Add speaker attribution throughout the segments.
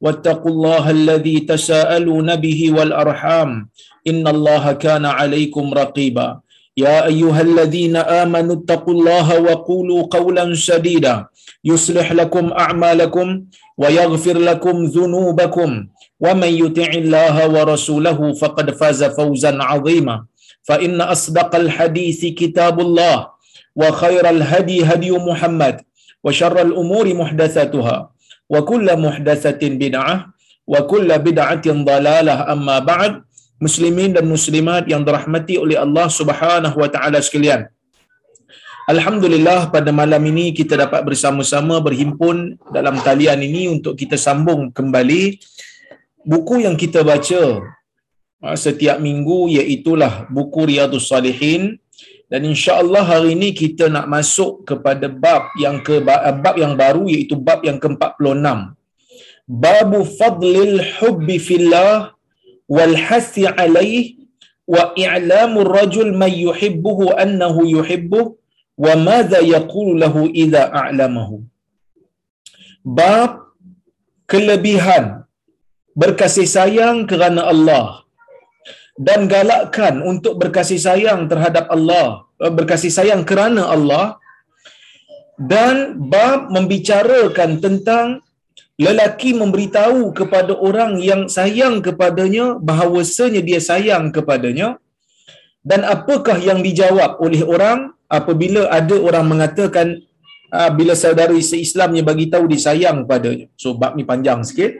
Speaker 1: واتقوا الله الذي تساءلون به والأرحام. إن الله كان عليكم رقيبا. يا أيها الذين آمنوا اتقوا الله وقولوا قولا سديدا. يصلح لكم أعمالكم ويغفر لكم ذنوبكم. ومن يطع الله ورسوله فقد فاز فوزا عظيما. فإن أصدق الحديث كتاب الله وخير الهدي هدي محمد وشر الأمور محدثاتها. wa kullu muhdatsatin bid'ah wa kullu bid'atin dalalah. Amma ba'd muslimin dan muslimat yang dirahmati oleh Allah Subhanahu wa taala sekalian. Alhamdulillah pada malam ini kita dapat bersama-sama berhimpun dalam talian ini untuk kita sambung kembali buku yang kita baca ah, setiap minggu iaitulah buku Riyadus Salihin dan insya-Allah hari ini kita nak masuk kepada bab yang ke bab yang baru iaitu bab yang ke-46. Babu fadlil hubbi fillah wal hathi alaih wa i'lamu ar-rajul man yuhibbuhu annahu yuhibbuhu wa madza yaqulu lahu idza a'lamahu. Bab kelebihan berkasih sayang kerana Allah dan galakkan untuk berkasih sayang terhadap Allah, berkasih sayang kerana Allah dan bab membicarakan tentang lelaki memberitahu kepada orang yang sayang kepadanya bahawasanya dia sayang kepadanya dan apakah yang dijawab oleh orang apabila ada orang mengatakan ah, bila saudari seislamnya bagi tahu dia sayang padanya. So bab ni panjang sikit.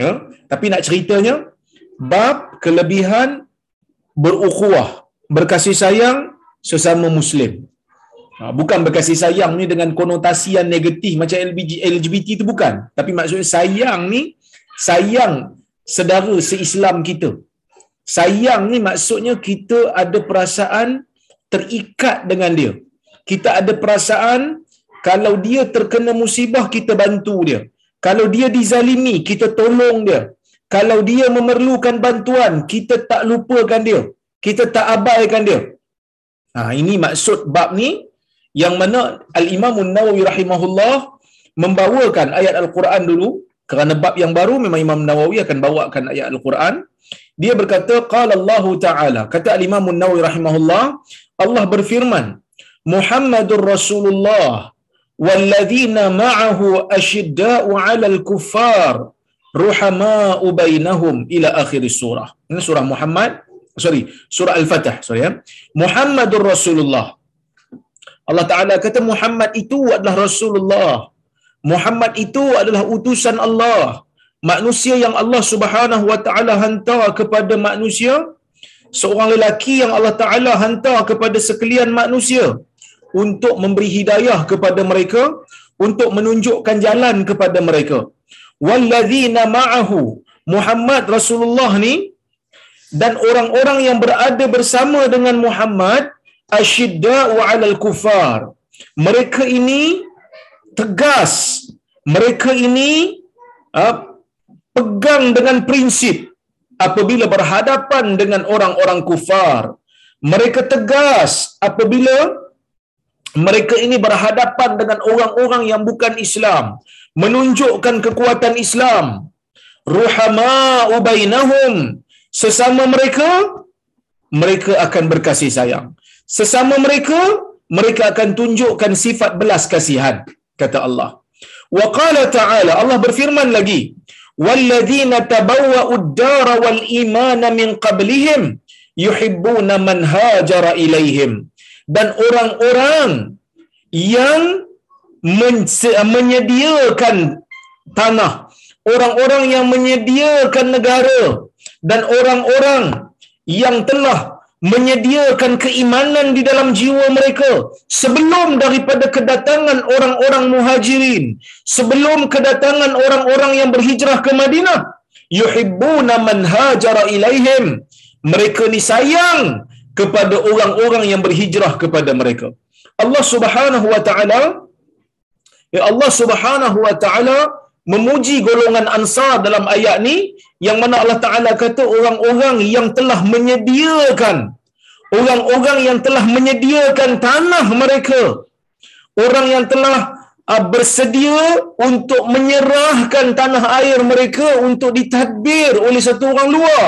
Speaker 1: Ya, tapi nak ceritanya bab kelebihan berukhuwah, berkasih sayang sesama muslim. Ha, bukan berkasih sayang ni dengan konotasi yang negatif macam LGBT, LGBT tu bukan. Tapi maksudnya sayang ni sayang sedara seislam kita. Sayang ni maksudnya kita ada perasaan terikat dengan dia. Kita ada perasaan kalau dia terkena musibah kita bantu dia. Kalau dia dizalimi kita tolong dia. Kalau dia memerlukan bantuan kita tak lupakan dia. Kita tak abaikan dia. Ha, ini maksud bab ni yang mana Al-Imam Nawawi rahimahullah membawakan ayat Al-Quran dulu kerana bab yang baru memang Imam Nawawi akan bawakan ayat Al-Quran dia berkata qala Allah taala kata Al-Imam Nawawi rahimahullah Allah berfirman Muhammadur Rasulullah walladzina ma'ahu ashidda'u 'alal kuffar ruhama'u bainahum ila akhir surah ini surah Muhammad sorry surah Al-Fatih sorry ya Muhammadur Rasulullah Allah Ta'ala kata Muhammad itu adalah Rasulullah. Muhammad itu adalah utusan Allah. Manusia yang Allah Subhanahu Wa Ta'ala hantar kepada manusia. Seorang lelaki yang Allah Ta'ala hantar kepada sekalian manusia. Untuk memberi hidayah kepada mereka. Untuk menunjukkan jalan kepada mereka. Walladzina ma'ahu. Muhammad Rasulullah ni. Dan orang-orang yang berada bersama dengan Muhammad asyidda'u 'alal kufar. Mereka ini tegas. Mereka ini uh, pegang dengan prinsip apabila berhadapan dengan orang-orang kufar. Mereka tegas apabila mereka ini berhadapan dengan orang-orang yang bukan Islam, menunjukkan kekuatan Islam. Ruhama'u bainahum. Sesama mereka mereka akan berkasih sayang sesama mereka mereka akan tunjukkan sifat belas kasihan kata Allah wa qala ta'ala Allah berfirman lagi walladzina tabawwa'u ad-dara wal imana min qablihim yuhibbuna man hajara ilaihim dan orang-orang yang menyediakan tanah orang-orang yang menyediakan negara dan orang-orang yang telah menyediakan keimanan di dalam jiwa mereka sebelum daripada kedatangan orang-orang muhajirin sebelum kedatangan orang-orang yang berhijrah ke Madinah. Yuhibbuna man hajara ilaihim. Mereka ni sayang kepada orang-orang yang berhijrah kepada mereka. Allah Subhanahu wa taala ya Allah Subhanahu wa taala memuji golongan ansar dalam ayat ni yang mana Allah Taala kata orang-orang yang telah menyediakan orang-orang yang telah menyediakan tanah mereka orang yang telah uh, bersedia untuk menyerahkan tanah air mereka untuk ditadbir oleh satu orang luar.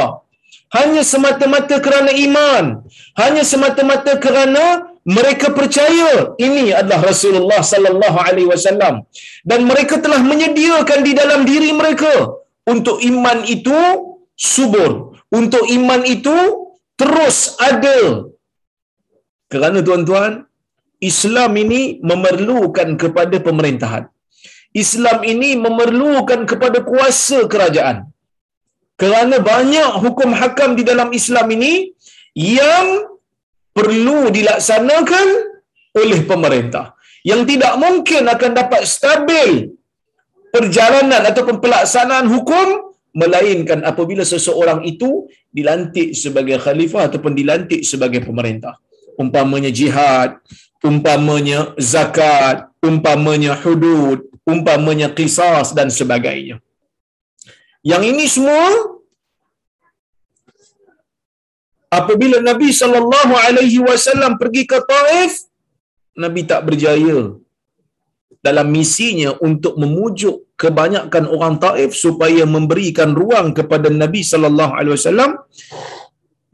Speaker 1: Hanya semata-mata kerana iman hanya semata-mata kerana mereka percaya ini adalah Rasulullah sallallahu alaihi wasallam. Dan mereka telah menyediakan di dalam diri mereka untuk iman itu subur. Untuk iman itu terus ada. Kerana tuan-tuan Islam ini memerlukan kepada pemerintahan. Islam ini memerlukan kepada kuasa kerajaan. Kerana banyak hukum hakam di dalam Islam ini yang perlu dilaksanakan oleh pemerintah. Yang tidak mungkin akan dapat stabil perjalanan ataupun pelaksanaan hukum melainkan apabila seseorang itu dilantik sebagai khalifah ataupun dilantik sebagai pemerintah. Umpamanya jihad umpamanya zakat umpamanya hudud umpamanya qisas dan sebagainya. Yang ini semua apabila Nabi sallallahu alaihi wasallam pergi ke Taif Nabi tak berjaya dalam misinya untuk memujuk kebanyakan orang Taif supaya memberikan ruang kepada Nabi sallallahu alaihi wasallam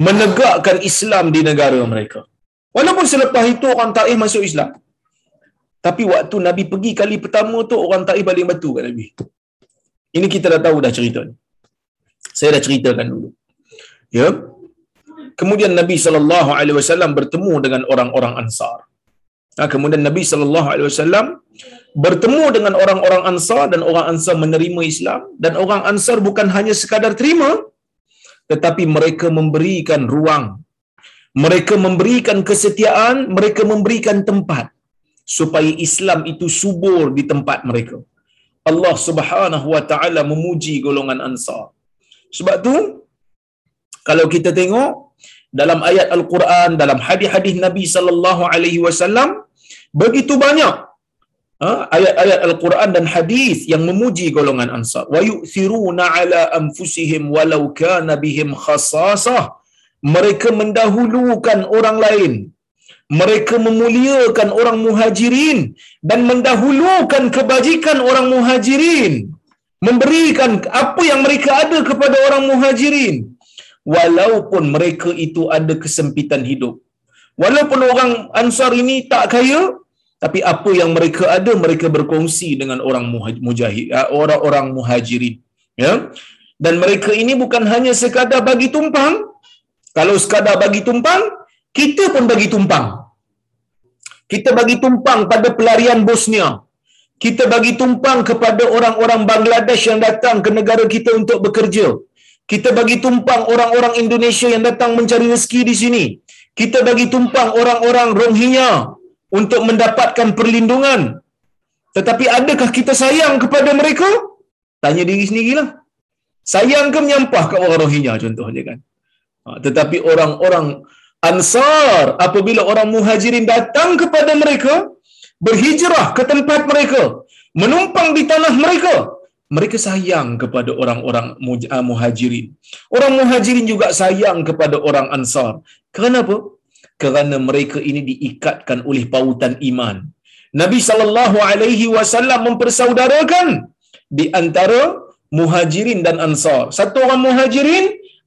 Speaker 1: menegakkan Islam di negara mereka. Walaupun selepas itu orang Taif masuk Islam. Tapi waktu Nabi pergi kali pertama tu orang Taif balik batu kat Nabi. Ini kita dah tahu dah cerita ni. Saya dah ceritakan dulu. Ya. Kemudian Nabi sallallahu alaihi wasallam bertemu dengan orang-orang Ansar. Nah, kemudian Nabi sallallahu alaihi wasallam bertemu dengan orang-orang Ansar dan orang Ansar menerima Islam dan orang Ansar bukan hanya sekadar terima tetapi mereka memberikan ruang. Mereka memberikan kesetiaan mereka memberikan tempat supaya Islam itu subur di tempat mereka. Allah Subhanahu wa taala memuji golongan Ansar. Sebab tu kalau kita tengok dalam ayat Al-Quran, dalam hadis-hadis Nabi sallallahu alaihi wasallam begitu banyak ha, ayat-ayat Al-Quran dan hadis yang memuji golongan Ansar. Wa yu'thiruna ala anfusihim walau kana bihim. Mereka mendahulukan orang lain. Mereka memuliakan orang muhajirin dan mendahulukan kebajikan orang muhajirin. Memberikan apa yang mereka ada kepada orang muhajirin walaupun mereka itu ada kesempitan hidup. Walaupun orang Ansar ini tak kaya, tapi apa yang mereka ada mereka berkongsi dengan orang mujahid, ah, orang-orang muhajirin. Ya. Dan mereka ini bukan hanya sekadar bagi tumpang. Kalau sekadar bagi tumpang, kita pun bagi tumpang. Kita bagi tumpang pada pelarian Bosnia. Kita bagi tumpang kepada orang-orang Bangladesh yang datang ke negara kita untuk bekerja kita bagi tumpang orang-orang Indonesia yang datang mencari rezeki di sini. Kita bagi tumpang orang-orang Rohingya untuk mendapatkan perlindungan. Tetapi adakah kita sayang kepada mereka? Tanya diri sendirilah. Sayang ke menyampah ke orang Rohingya contohnya kan? Ha, tetapi orang-orang Ansar apabila orang Muhajirin datang kepada mereka, berhijrah ke tempat mereka, menumpang di tanah mereka, mereka sayang kepada orang-orang ah, muhajirin. Orang muhajirin juga sayang kepada orang ansar. Kenapa? Kerana mereka ini diikatkan oleh pautan iman. Nabi sallallahu alaihi wasallam mempersaudarakan di antara muhajirin dan ansar. Satu orang muhajirin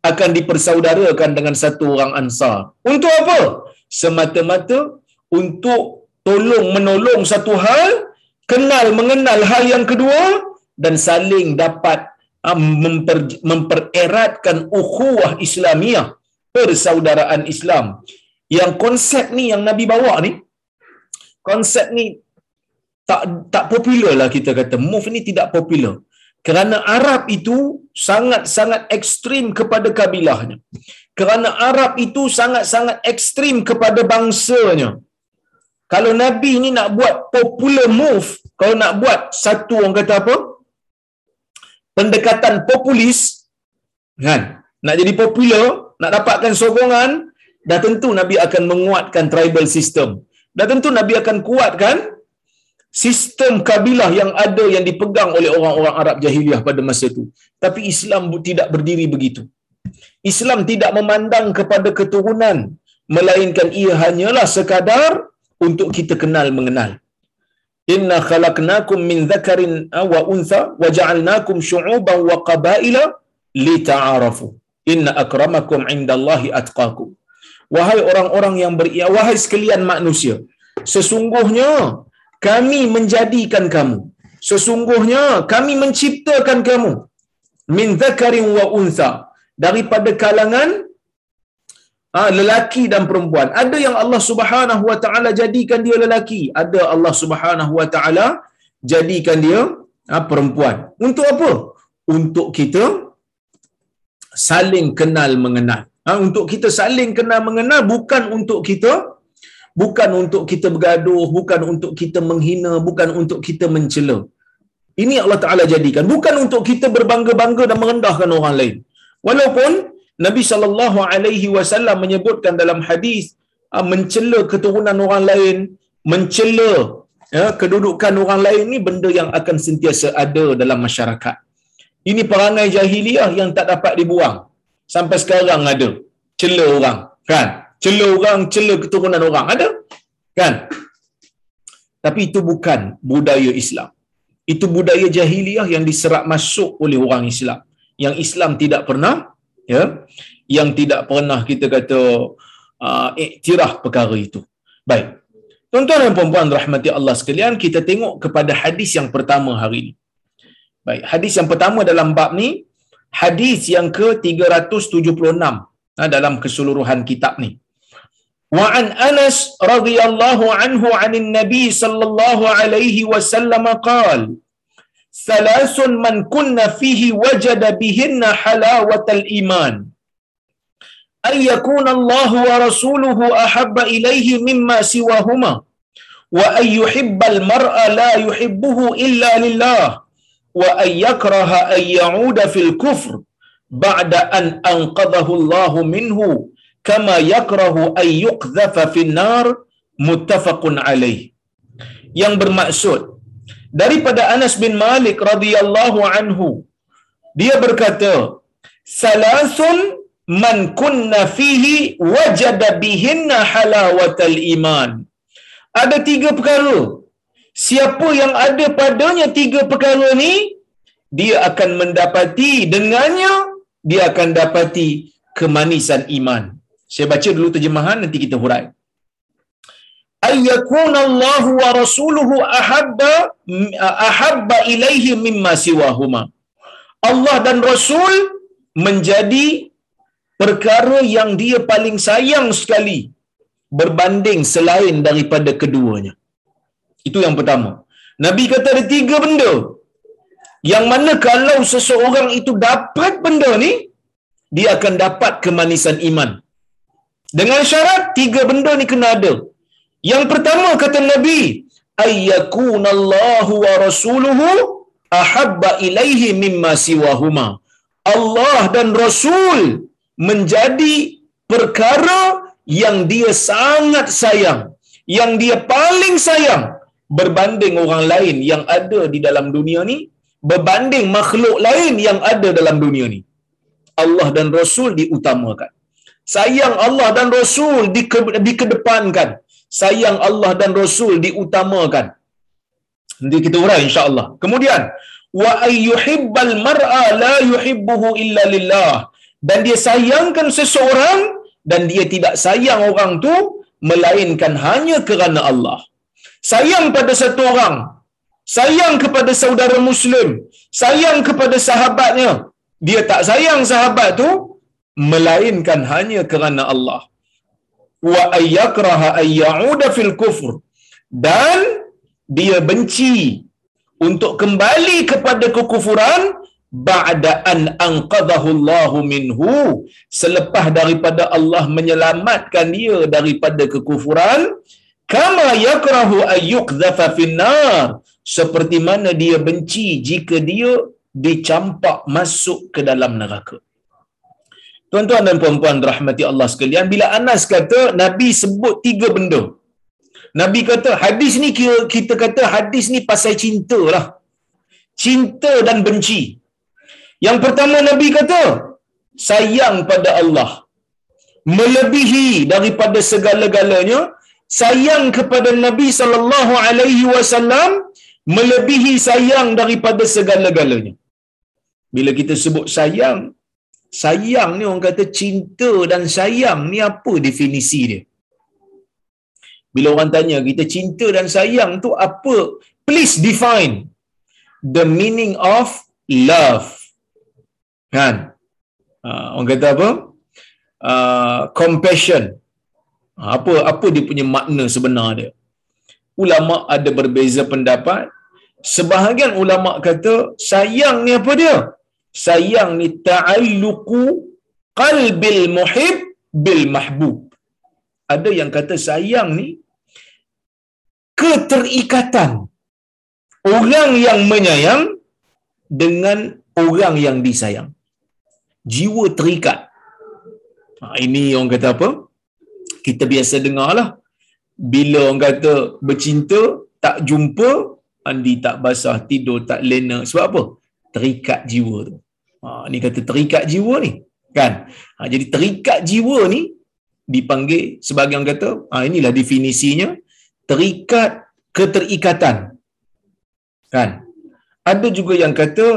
Speaker 1: akan dipersaudarakan dengan satu orang ansar. Untuk apa? Semata-mata untuk tolong menolong satu hal, kenal mengenal hal yang kedua, dan saling dapat uh, memper, mempereratkan ukhuwah Islamiah persaudaraan Islam. Yang konsep ni yang Nabi bawa ni, konsep ni tak tak popular lah kita kata. Move ni tidak popular. Kerana Arab itu sangat-sangat ekstrim kepada kabilahnya. Kerana Arab itu sangat-sangat ekstrim kepada bangsanya. Kalau Nabi ni nak buat popular move, kalau nak buat satu orang kata apa? Pendekatan populis, kan? Nak jadi popular, nak dapatkan sokongan, dah tentu Nabi akan menguatkan tribal system. Dah tentu Nabi akan kuatkan sistem kabilah yang ada yang dipegang oleh orang-orang Arab jahiliah pada masa itu. Tapi Islam tidak berdiri begitu. Islam tidak memandang kepada keturunan melainkan ia hanyalah sekadar untuk kita kenal mengenal. Inna khalaqnakum min dhakarin wa untha wa ja'alnakum syu'uban wa qabaila lita'arafu. Inna akramakum 'indallahi atqakum. Wahai orang-orang yang beriman, wahai sekalian manusia, sesungguhnya kami menjadikan kamu. Sesungguhnya kami menciptakan kamu min dhakarin wa untha daripada kalangan ha, lelaki dan perempuan. Ada yang Allah Subhanahu wa taala jadikan dia lelaki, ada Allah Subhanahu wa taala jadikan dia ha, perempuan. Untuk apa? Untuk kita saling kenal mengenal. Ha, untuk kita saling kenal mengenal bukan untuk kita bukan untuk kita bergaduh, bukan untuk kita menghina, bukan untuk kita mencela. Ini Allah Taala jadikan bukan untuk kita berbangga-bangga dan merendahkan orang lain. Walaupun Nabi sallallahu alaihi wasallam menyebutkan dalam hadis ah, mencela keturunan orang lain, mencela ya, kedudukan orang lain ni benda yang akan sentiasa ada dalam masyarakat. Ini perangai jahiliah yang tak dapat dibuang. Sampai sekarang ada. Cela orang. Kan? Cela orang, cela keturunan orang. Ada? Kan? Tapi itu bukan budaya Islam. Itu budaya jahiliah yang diserap masuk oleh orang Islam. Yang Islam tidak pernah ya yang tidak pernah kita kata uh, iktiraf perkara itu. Baik. Tuan-tuan dan puan-puan rahmati Allah sekalian, kita tengok kepada hadis yang pertama hari ini. Baik, hadis yang pertama dalam bab ni hadis yang ke-376 ha, dalam keseluruhan kitab ni. Wa an Anas radhiyallahu anhu 'anil Nabi sallallahu alaihi wasallam qala ثلاث من كن فيه وجد بهن حلاوة الإيمان. أن يكون الله ورسوله أحب إليه مما سواهما وأن يحب المرء لا يحبه إلا لله وأن يكره أن يعود في الكفر بعد أن أنقذه الله منه كما يكره أن يقذف في النار متفق عليه. Yang bermaksud daripada Anas bin Malik radhiyallahu anhu dia berkata salasun man kunna fihi wajada bihinna halawatal iman. Ada tiga perkara. Siapa yang ada padanya tiga perkara ni dia akan mendapati dengannya dia akan dapati kemanisan iman. Saya baca dulu terjemahan nanti kita hurai ayyakuna Allah wa rasuluhu ahabba ahabba ilaihi mimma siwahuma Allah dan Rasul menjadi perkara yang dia paling sayang sekali berbanding selain daripada keduanya. Itu yang pertama. Nabi kata ada tiga benda. Yang mana kalau seseorang itu dapat benda ni, dia akan dapat kemanisan iman. Dengan syarat tiga benda ni kena ada. Yang pertama kata Nabi, ayyakunallahu wa rasuluhu ahabba ilaihi mimma siwahuma. Allah dan Rasul menjadi perkara yang dia sangat sayang, yang dia paling sayang berbanding orang lain yang ada di dalam dunia ni, berbanding makhluk lain yang ada dalam dunia ni. Allah dan Rasul diutamakan. Sayang Allah dan Rasul dikedepankan sayang Allah dan Rasul diutamakan. Nanti kita urai insya-Allah. Kemudian wa ayyuhibbal mar'a la yuhibbuhu illa lillah. Dan dia sayangkan seseorang dan dia tidak sayang orang tu melainkan hanya kerana Allah. Sayang pada satu orang, sayang kepada saudara muslim, sayang kepada sahabatnya, dia tak sayang sahabat tu melainkan hanya kerana Allah wa ayyakraha ayyauda fil kufr. Dan dia benci untuk kembali kepada kekufuran ba'da an anqadhahu Allahu minhu. Selepas daripada Allah menyelamatkan dia daripada kekufuran kama yakrahu ayyukdhafa finnar. Seperti mana dia benci jika dia dicampak masuk ke dalam neraka Tuan-tuan dan puan-puan rahmati Allah sekalian, bila Anas kata Nabi sebut tiga benda. Nabi kata hadis ni kita kata hadis ni pasal cinta lah. Cinta dan benci. Yang pertama Nabi kata sayang pada Allah. Melebihi daripada segala-galanya sayang kepada Nabi sallallahu alaihi wasallam melebihi sayang daripada segala-galanya. Bila kita sebut sayang, sayang ni orang kata cinta dan sayang ni apa definisi dia? Bila orang tanya kita cinta dan sayang tu apa? Please define the meaning of love. Kan? Uh, orang kata apa? Uh, compassion. Apa apa dia punya makna sebenar dia? Ulama ada berbeza pendapat. Sebahagian ulama kata sayang ni apa dia? Sayang ni ta'alluqu qalbil muhib bil mahbub. Ada yang kata sayang ni keterikatan orang yang menyayang dengan orang yang disayang. Jiwa terikat. Ha, ini orang kata apa? Kita biasa dengar lah. Bila orang kata bercinta, tak jumpa, mandi tak basah, tidur tak lena. Sebab apa? Terikat jiwa tu. Ha, ni kata terikat jiwa ni. Kan? Ha, jadi terikat jiwa ni dipanggil sebagai orang kata, ha, inilah definisinya, terikat keterikatan. Kan? Ada juga yang kata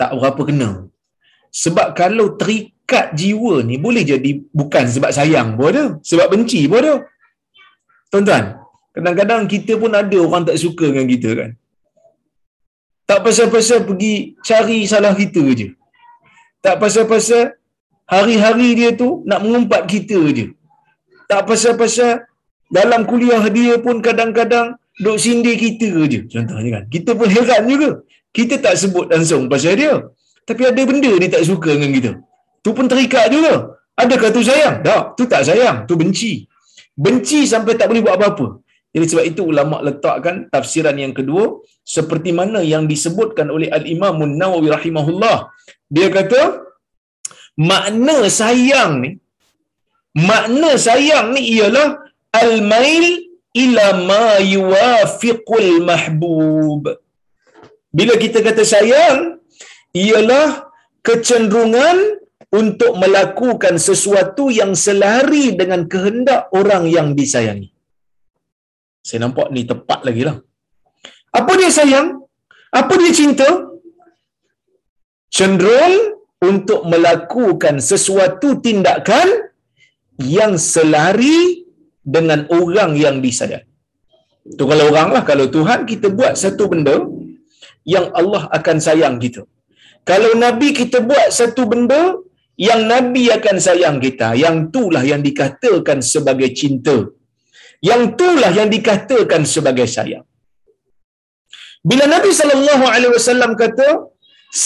Speaker 1: tak berapa kena. Sebab kalau terikat jiwa ni boleh jadi bukan sebab sayang pun ada. Sebab benci pun ada. Tuan-tuan, kadang-kadang kita pun ada orang tak suka dengan kita kan. Tak pasal-pasal pergi cari salah kita je. Tak pasal-pasal hari-hari dia tu nak mengumpat kita je. Tak pasal-pasal dalam kuliah dia pun kadang-kadang duk sindir kita je. Contohnya kan. Kita pun heran juga. Kita tak sebut langsung pasal dia. Tapi ada benda dia tak suka dengan kita. Tu pun terikat juga. Adakah tu sayang? Tak. Tu tak sayang. Tu benci. Benci sampai tak boleh buat apa-apa. Jadi sebab itu ulama letakkan tafsiran yang kedua seperti mana yang disebutkan oleh Al-Imam Nawawi rahimahullah. Dia kata makna sayang ni makna sayang ni ialah al-mail ila ma yuwafiqul mahbub. Bila kita kata sayang ialah kecenderungan untuk melakukan sesuatu yang selari dengan kehendak orang yang disayangi. Saya nampak ni tepat lagi lah. Apa dia sayang? Apa dia cinta? Cenderung untuk melakukan sesuatu tindakan yang selari dengan orang yang disayang. Itu kalau orang lah. Kalau Tuhan kita buat satu benda yang Allah akan sayang kita. Kalau Nabi kita buat satu benda yang Nabi akan sayang kita. Yang itulah yang dikatakan sebagai cinta. Yang itulah yang dikatakan sebagai sayang. Bila Nabi sallallahu alaihi wasallam kata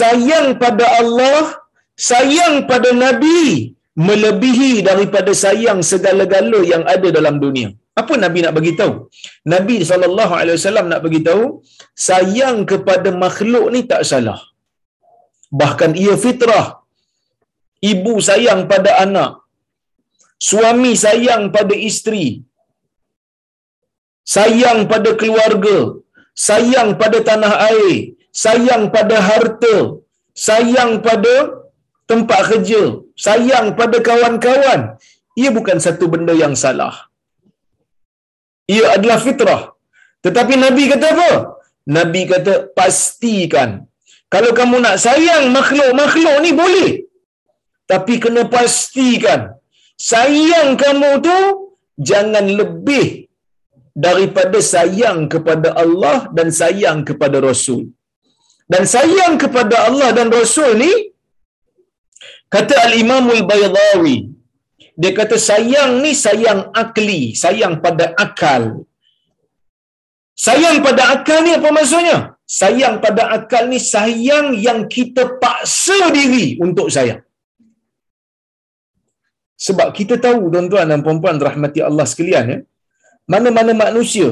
Speaker 1: sayang pada Allah, sayang pada Nabi melebihi daripada sayang segala-gala yang ada dalam dunia. Apa Nabi nak bagi tahu? Nabi sallallahu alaihi wasallam nak bagi tahu sayang kepada makhluk ni tak salah. Bahkan ia fitrah. Ibu sayang pada anak. Suami sayang pada isteri. Sayang pada keluarga, sayang pada tanah air, sayang pada harta, sayang pada tempat kerja, sayang pada kawan-kawan. Ia bukan satu benda yang salah. Ia adalah fitrah. Tetapi Nabi kata apa? Nabi kata pastikan. Kalau kamu nak sayang makhluk-makhluk ni boleh. Tapi kena pastikan. Sayang kamu tu jangan lebih daripada sayang kepada Allah dan sayang kepada Rasul. Dan sayang kepada Allah dan Rasul ni Kata Al-Imamul Baydawi, dia kata sayang ni sayang akli, sayang pada akal. Sayang pada akal ni apa maksudnya? Sayang pada akal ni sayang yang kita paksa diri untuk sayang. Sebab kita tahu tuan-tuan dan puan-puan rahmati Allah sekalian ya, mana-mana manusia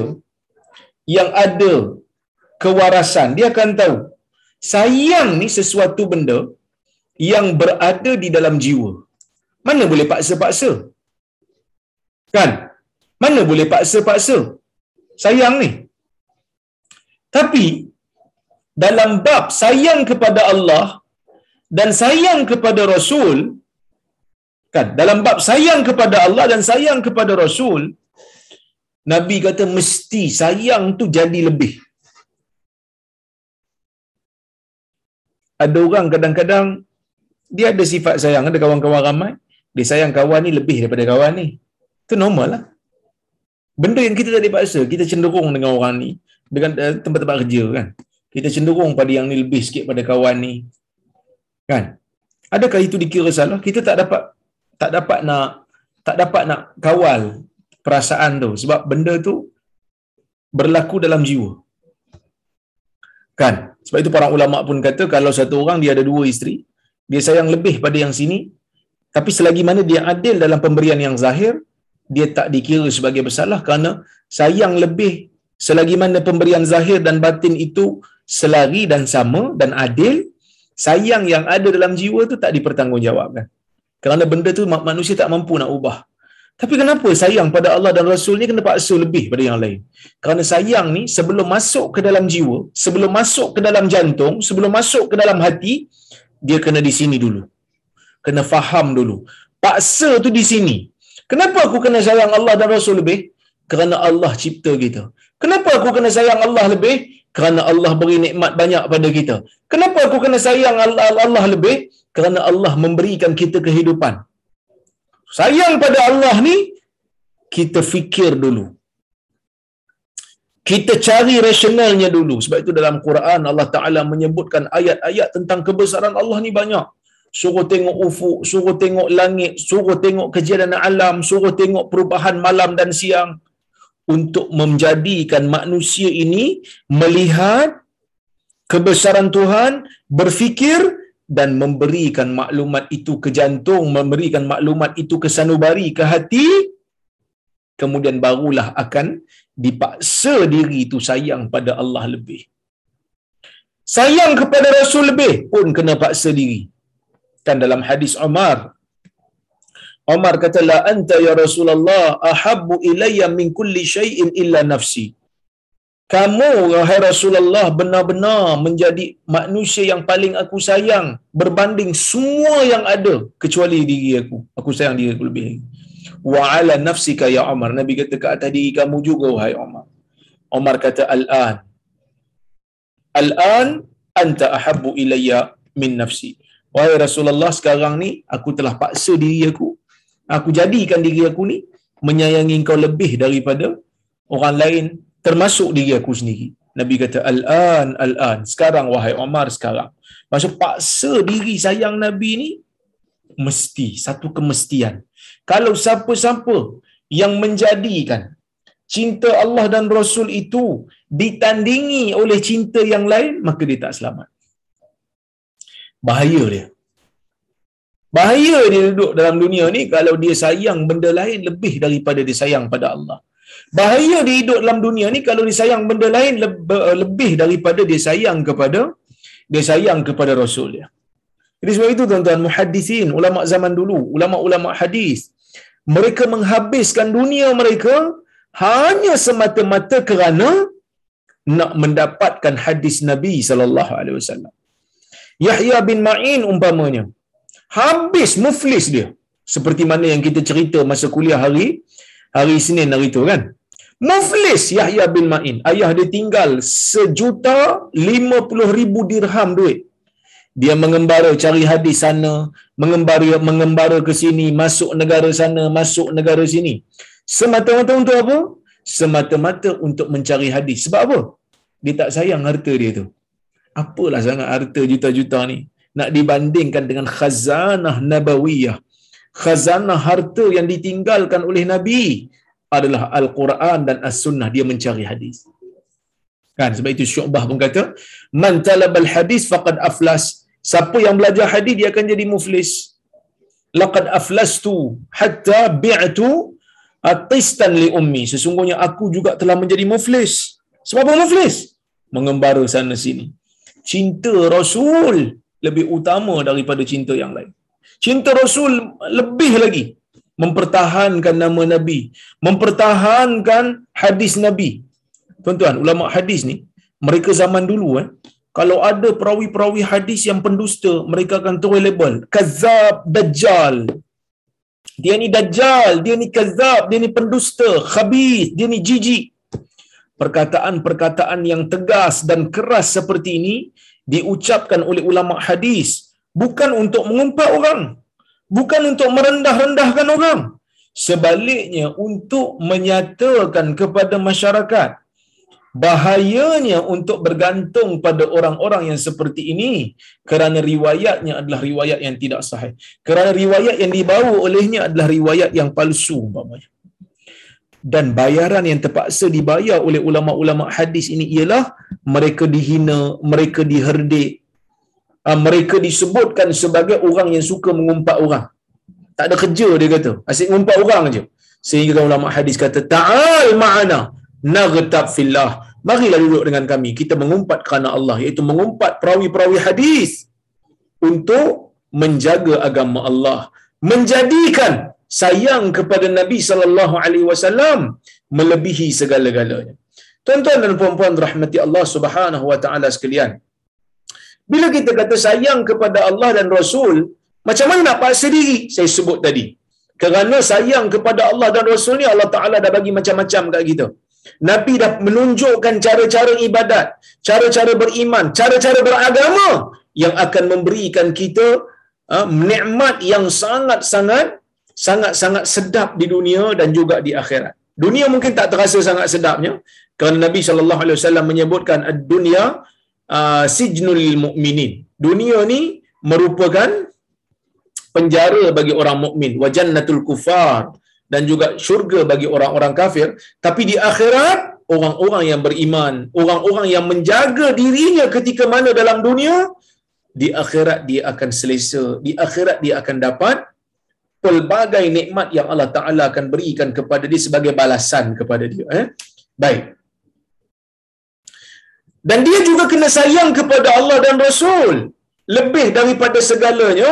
Speaker 1: yang ada kewarasan, dia akan tahu sayang ni sesuatu benda yang berada di dalam jiwa. Mana boleh paksa-paksa? Kan? Mana boleh paksa-paksa? Sayang ni. Tapi dalam bab sayang kepada Allah dan sayang kepada Rasul, kan? Dalam bab sayang kepada Allah dan sayang kepada Rasul, Nabi kata mesti sayang tu jadi lebih. Ada orang kadang-kadang dia ada sifat sayang, ada kawan-kawan ramai, dia sayang kawan ni lebih daripada kawan ni. Itu normal lah. Benda yang kita tak dipaksa, kita cenderung dengan orang ni, dengan uh, tempat-tempat kerja kan. Kita cenderung pada yang ni lebih sikit pada kawan ni. Kan? Adakah itu dikira salah? Kita tak dapat tak dapat nak tak dapat nak kawal perasaan tu sebab benda tu berlaku dalam jiwa. Kan? Sebab itu para ulama pun kata kalau satu orang dia ada dua isteri, dia sayang lebih pada yang sini, tapi selagi mana dia adil dalam pemberian yang zahir, dia tak dikira sebagai bersalah kerana sayang lebih selagi mana pemberian zahir dan batin itu selari dan sama dan adil, sayang yang ada dalam jiwa tu tak dipertanggungjawabkan. Kerana benda tu manusia tak mampu nak ubah. Tapi kenapa sayang pada Allah dan Rasul ni kena paksa lebih pada yang lain? Kerana sayang ni sebelum masuk ke dalam jiwa, sebelum masuk ke dalam jantung, sebelum masuk ke dalam hati, dia kena di sini dulu. Kena faham dulu. Paksa tu di sini. Kenapa aku kena sayang Allah dan Rasul lebih? Kerana Allah cipta kita. Kenapa aku kena sayang Allah lebih? Kerana Allah beri nikmat banyak pada kita. Kenapa aku kena sayang Allah, Allah lebih? Kerana Allah memberikan kita kehidupan. Sayang pada Allah ni, kita fikir dulu. Kita cari rasionalnya dulu. Sebab itu dalam Quran Allah Ta'ala menyebutkan ayat-ayat tentang kebesaran Allah ni banyak. Suruh tengok ufuk, suruh tengok langit, suruh tengok kejadian alam, suruh tengok perubahan malam dan siang. Untuk menjadikan manusia ini melihat kebesaran Tuhan, berfikir dan memberikan maklumat itu ke jantung, memberikan maklumat itu ke sanubari, ke hati, kemudian barulah akan dipaksa diri itu sayang pada Allah lebih. Sayang kepada Rasul lebih pun kena paksa diri. Kan dalam hadis Umar, Umar kata la anta ya Rasulullah ahabbu ilayya min kulli syai'in illa nafsi kamu wahai Rasulullah benar-benar menjadi manusia yang paling aku sayang berbanding semua yang ada kecuali diri aku. Aku sayang diri aku lebih. Wa ala nafsika ya Umar. Nabi kata ke atas diri kamu juga wahai Umar. Umar kata al-an. Al-an anta ahabbu ilayya min nafsi. Wahai Rasulullah sekarang ni aku telah paksa diri aku. Aku jadikan diri aku ni menyayangi kau lebih daripada orang lain termasuk diri aku sendiri. Nabi kata al-an al-an. Sekarang wahai Umar sekarang. Maksud paksa diri sayang Nabi ni mesti satu kemestian. Kalau siapa-siapa yang menjadikan cinta Allah dan Rasul itu ditandingi oleh cinta yang lain, maka dia tak selamat. Bahaya dia. Bahaya dia duduk dalam dunia ni kalau dia sayang benda lain lebih daripada dia sayang pada Allah. Bahaya dia hidup dalam dunia ni kalau dia sayang benda lain lebih daripada dia sayang kepada dia sayang kepada Rasul dia. Jadi sebab itu tuan-tuan muhaddisin, ulama zaman dulu, ulama-ulama hadis, mereka menghabiskan dunia mereka hanya semata-mata kerana nak mendapatkan hadis Nabi sallallahu alaihi wasallam. Yahya bin Ma'in umpamanya habis muflis dia seperti mana yang kita cerita masa kuliah hari hari Isnin hari itu kan. Muflis Yahya bin Ma'in. Ayah dia tinggal sejuta lima puluh ribu dirham duit. Dia mengembara cari hadis sana, mengembara mengembara ke sini, masuk negara sana, masuk negara sini. Semata-mata untuk apa? Semata-mata untuk mencari hadis. Sebab apa? Dia tak sayang harta dia tu. Apalah sangat harta juta-juta ni. nak dibandingkan dengan khazanah nabawiyah khazanah harta yang ditinggalkan oleh nabi adalah al-Quran dan as-sunnah. Dia mencari hadis. Kan? Sebab itu syu'bah pun kata man talabal hadis faqad aflas. Siapa yang belajar hadis dia akan jadi muflis. Laqad aflastu hatta bi'tu atistan li ummi. Sesungguhnya aku juga telah menjadi muflis. Sebab apa muflis? Mengembara sana sini. Cinta rasul lebih utama daripada cinta yang lain cinta rasul lebih lagi mempertahankan nama nabi mempertahankan hadis nabi. Tuan-tuan ulama hadis ni mereka zaman dulu eh kalau ada perawi-perawi hadis yang pendusta mereka akan terus label kazab dajjal. Dia ni dajjal dia ni kazab dia ni pendusta khabis dia ni jijik. Perkataan-perkataan yang tegas dan keras seperti ini diucapkan oleh ulama hadis bukan untuk mengumpat orang. Bukan untuk merendah-rendahkan orang. Sebaliknya untuk menyatakan kepada masyarakat bahayanya untuk bergantung pada orang-orang yang seperti ini kerana riwayatnya adalah riwayat yang tidak sahih. Kerana riwayat yang dibawa olehnya adalah riwayat yang palsu umpamanya. Dan bayaran yang terpaksa dibayar oleh ulama-ulama hadis ini ialah mereka dihina, mereka diherdik, mereka disebutkan sebagai orang yang suka mengumpat orang. Tak ada kerja dia kata, asyik mengumpat orang aja. Sehingga ulama hadis kata, "Ta'al ma'ana naghtab fillah." Marilah duduk dengan kami, kita mengumpat kerana Allah, iaitu mengumpat perawi-perawi hadis untuk menjaga agama Allah, menjadikan sayang kepada Nabi sallallahu alaihi wasallam melebihi segala-galanya. Tuan-tuan dan puan-puan rahmati Allah Subhanahu wa taala sekalian. Bila kita kata sayang kepada Allah dan Rasul, macam mana nak paksa diri? Saya sebut tadi. Kerana sayang kepada Allah dan Rasul ni Allah Taala dah bagi macam-macam kat kita. Nabi dah menunjukkan cara-cara ibadat, cara-cara beriman, cara-cara beragama yang akan memberikan kita uh, nikmat yang sangat-sangat sangat-sangat sedap di dunia dan juga di akhirat. Dunia mungkin tak terasa sangat sedapnya kerana Nabi sallallahu alaihi wasallam menyebutkan ad-dunya uh, sijnul mu'minin. Dunia ni merupakan penjara bagi orang mukmin, wa jannatul kufar dan juga syurga bagi orang-orang kafir, tapi di akhirat orang-orang yang beriman, orang-orang yang menjaga dirinya ketika mana dalam dunia di akhirat dia akan selesa, di akhirat dia akan dapat pelbagai nikmat yang Allah Taala akan berikan kepada dia sebagai balasan kepada dia eh? Baik dan dia juga kena sayang kepada Allah dan Rasul lebih daripada segalanya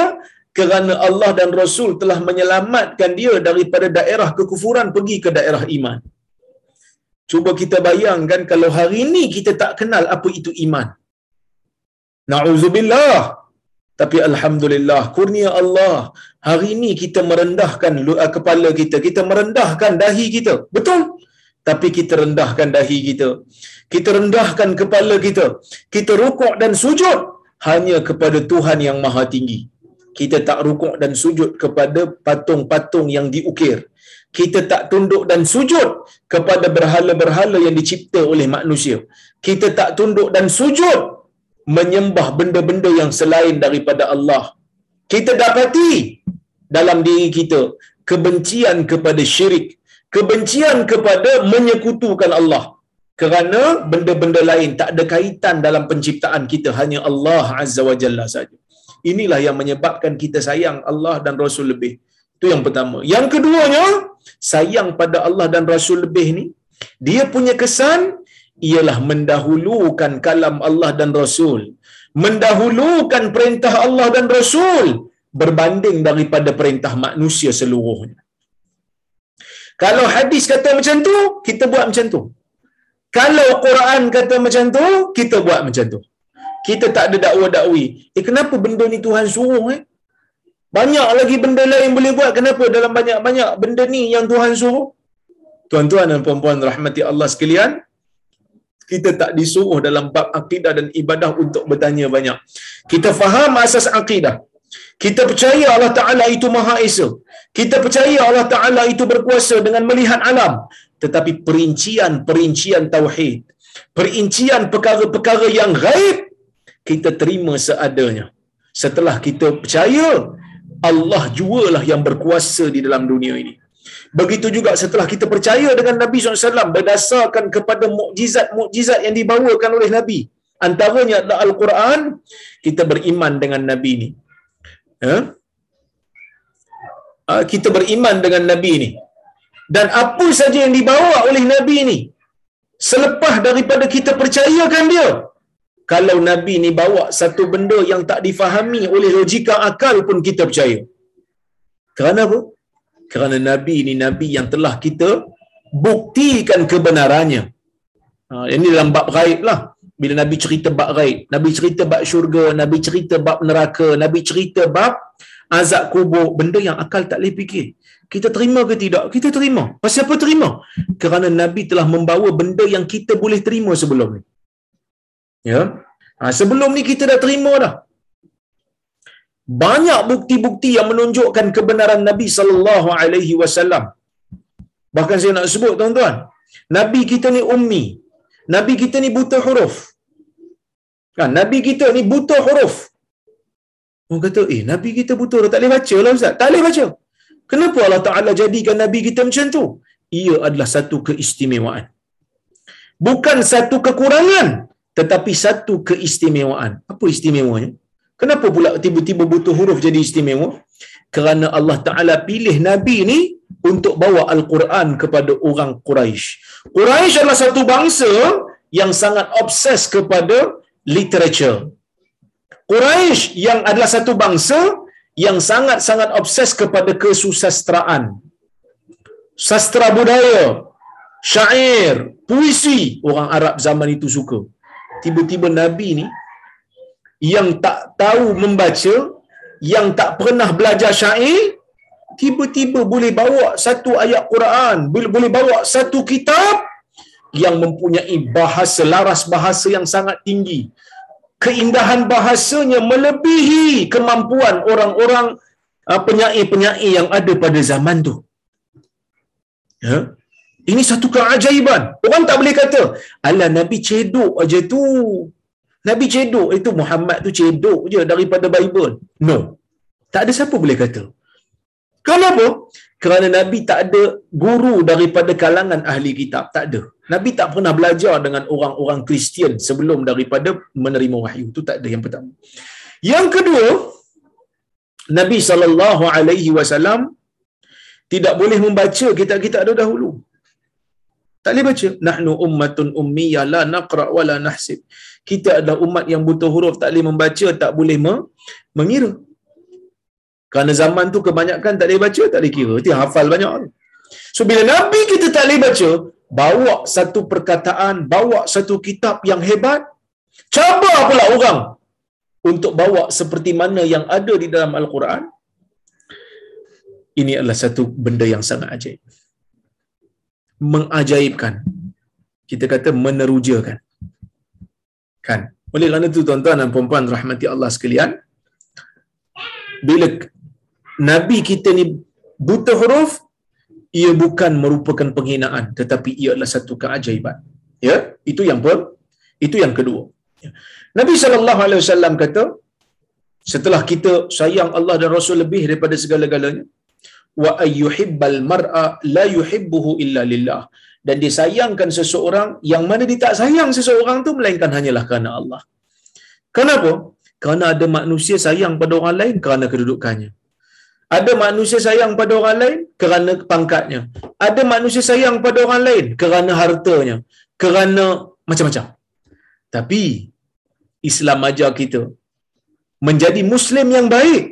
Speaker 1: kerana Allah dan Rasul telah menyelamatkan dia daripada daerah kekufuran pergi ke daerah iman. Cuba kita bayangkan kalau hari ini kita tak kenal apa itu iman. Na'udzubillah. Tapi Alhamdulillah, kurnia Allah. Hari ini kita merendahkan uh, kepala kita. Kita merendahkan dahi kita. Betul? Tapi kita rendahkan dahi kita. Kita rendahkan kepala kita. Kita rukuk dan sujud hanya kepada Tuhan yang maha tinggi. Kita tak rukuk dan sujud kepada patung-patung yang diukir. Kita tak tunduk dan sujud kepada berhala-berhala yang dicipta oleh manusia. Kita tak tunduk dan sujud menyembah benda-benda yang selain daripada Allah. Kita dapati dalam diri kita kebencian kepada syirik, kebencian kepada menyekutukan Allah. Kerana benda-benda lain tak ada kaitan dalam penciptaan kita, hanya Allah Azza wa Jalla saja. Inilah yang menyebabkan kita sayang Allah dan Rasul lebih. Itu yang pertama. Yang keduanya, sayang pada Allah dan Rasul lebih ni, dia punya kesan ialah mendahulukan kalam Allah dan Rasul. Mendahulukan perintah Allah dan Rasul berbanding daripada perintah manusia seluruhnya. Kalau hadis kata macam tu, kita buat macam tu. Kalau Quran kata macam tu, kita buat macam tu. Kita tak ada dakwa-dakwi. Eh kenapa benda ni Tuhan suruh eh? Banyak lagi benda lain boleh buat. Kenapa dalam banyak-banyak benda ni yang Tuhan suruh? Tuan-tuan dan puan-puan rahmati Allah sekalian, kita tak disuruh dalam bab akidah dan ibadah untuk bertanya banyak. Kita faham asas akidah. Kita percaya Allah Ta'ala itu Maha Esa. Kita percaya Allah Ta'ala itu berkuasa dengan melihat alam. Tetapi perincian-perincian Tauhid, perincian perkara-perkara yang gaib, kita terima seadanya. setelah kita percaya Allah jualah yang berkuasa di dalam dunia ini. Begitu juga setelah kita percaya dengan Nabi SAW berdasarkan kepada mukjizat-mukjizat yang dibawakan oleh Nabi. Antaranya adalah Al-Quran, kita beriman dengan Nabi ini. Ha? Ha, kita beriman dengan Nabi ini. Dan apa saja yang dibawa oleh Nabi ini, selepas daripada kita percayakan dia, kalau Nabi ni bawa satu benda yang tak difahami oleh logika akal pun kita percaya. Kerana apa? Kerana Nabi ni Nabi yang telah kita buktikan kebenarannya. Ha, ini dalam bab gaib lah. Bila Nabi cerita bab gaib, Nabi cerita bab syurga, Nabi cerita bab neraka, Nabi cerita bab azab kubur, benda yang akal tak boleh fikir. Kita terima ke tidak? Kita terima. Pasal apa terima? Kerana Nabi telah membawa benda yang kita boleh terima sebelum ni. Ya. Ha, sebelum ni kita dah terima dah. Banyak bukti-bukti yang menunjukkan kebenaran Nabi sallallahu alaihi wasallam. Bahkan saya nak sebut tuan-tuan, Nabi kita ni ummi. Nabi kita ni buta huruf. Kan, Nabi kita ni buta huruf. Orang kata, eh Nabi kita buta huruf, tak boleh baca lah Ustaz. Tak boleh baca. Kenapa Allah Ta'ala jadikan Nabi kita macam tu? Ia adalah satu keistimewaan. Bukan satu kekurangan tetapi satu keistimewaan. Apa istimewanya? Kenapa pula tiba-tiba butuh huruf jadi istimewa? Kerana Allah Ta'ala pilih Nabi ni untuk bawa Al-Quran kepada orang Quraisy. Quraisy adalah satu bangsa yang sangat obses kepada literature. Quraisy yang adalah satu bangsa yang sangat-sangat obses kepada kesusastraan. Sastra budaya, syair, puisi orang Arab zaman itu suka tiba-tiba Nabi ni yang tak tahu membaca, yang tak pernah belajar syair, tiba-tiba boleh bawa satu ayat Quran, boleh bawa satu kitab yang mempunyai bahasa laras bahasa yang sangat tinggi. Keindahan bahasanya melebihi kemampuan orang-orang uh, penyair-penyair yang ada pada zaman tu. Ya? Ini satu keajaiban. Orang tak boleh kata, ala Nabi cedok aja tu. Nabi cedok itu Muhammad tu cedok je daripada Bible. No. Tak ada siapa boleh kata. Kenapa? Kerana Nabi tak ada guru daripada kalangan ahli kitab. Tak ada. Nabi tak pernah belajar dengan orang-orang Kristian sebelum daripada menerima wahyu. Itu tak ada yang pertama. Yang kedua, Nabi saw tidak boleh membaca kitab-kitab dahulu. Tak boleh baca. Nahnu ummatun ummiyah la naqra wa la nahsib. Kita adalah umat yang butuh huruf, tak boleh membaca, tak boleh mengira. Kerana zaman tu kebanyakan tak boleh baca, tak boleh kira. Itu hafal banyak. So bila Nabi kita tak boleh baca, bawa satu perkataan, bawa satu kitab yang hebat, cabar pula orang untuk bawa seperti mana yang ada di dalam Al-Quran. Ini adalah satu benda yang sangat ajaib mengajaibkan. Kita kata menerujakan. Kan? Oleh kerana itu tuan-tuan dan puan-puan rahmati Allah sekalian, bila Nabi kita ni buta huruf, ia bukan merupakan penghinaan tetapi ia adalah satu keajaiban. Ya, itu yang ber, itu yang kedua. Ya. Nabi sallallahu alaihi wasallam kata setelah kita sayang Allah dan Rasul lebih daripada segala-galanya, wa ayyuhibbal mar'a la yuhibbuhu illa lillah dan disayangkan seseorang yang mana dia tak sayang seseorang tu melainkan hanyalah kerana Allah. Kenapa? Kerana ada manusia sayang pada orang lain kerana kedudukannya. Ada manusia sayang pada orang lain kerana pangkatnya. Ada manusia sayang pada orang lain kerana hartanya. Kerana macam-macam. Tapi Islam ajar kita menjadi Muslim yang baik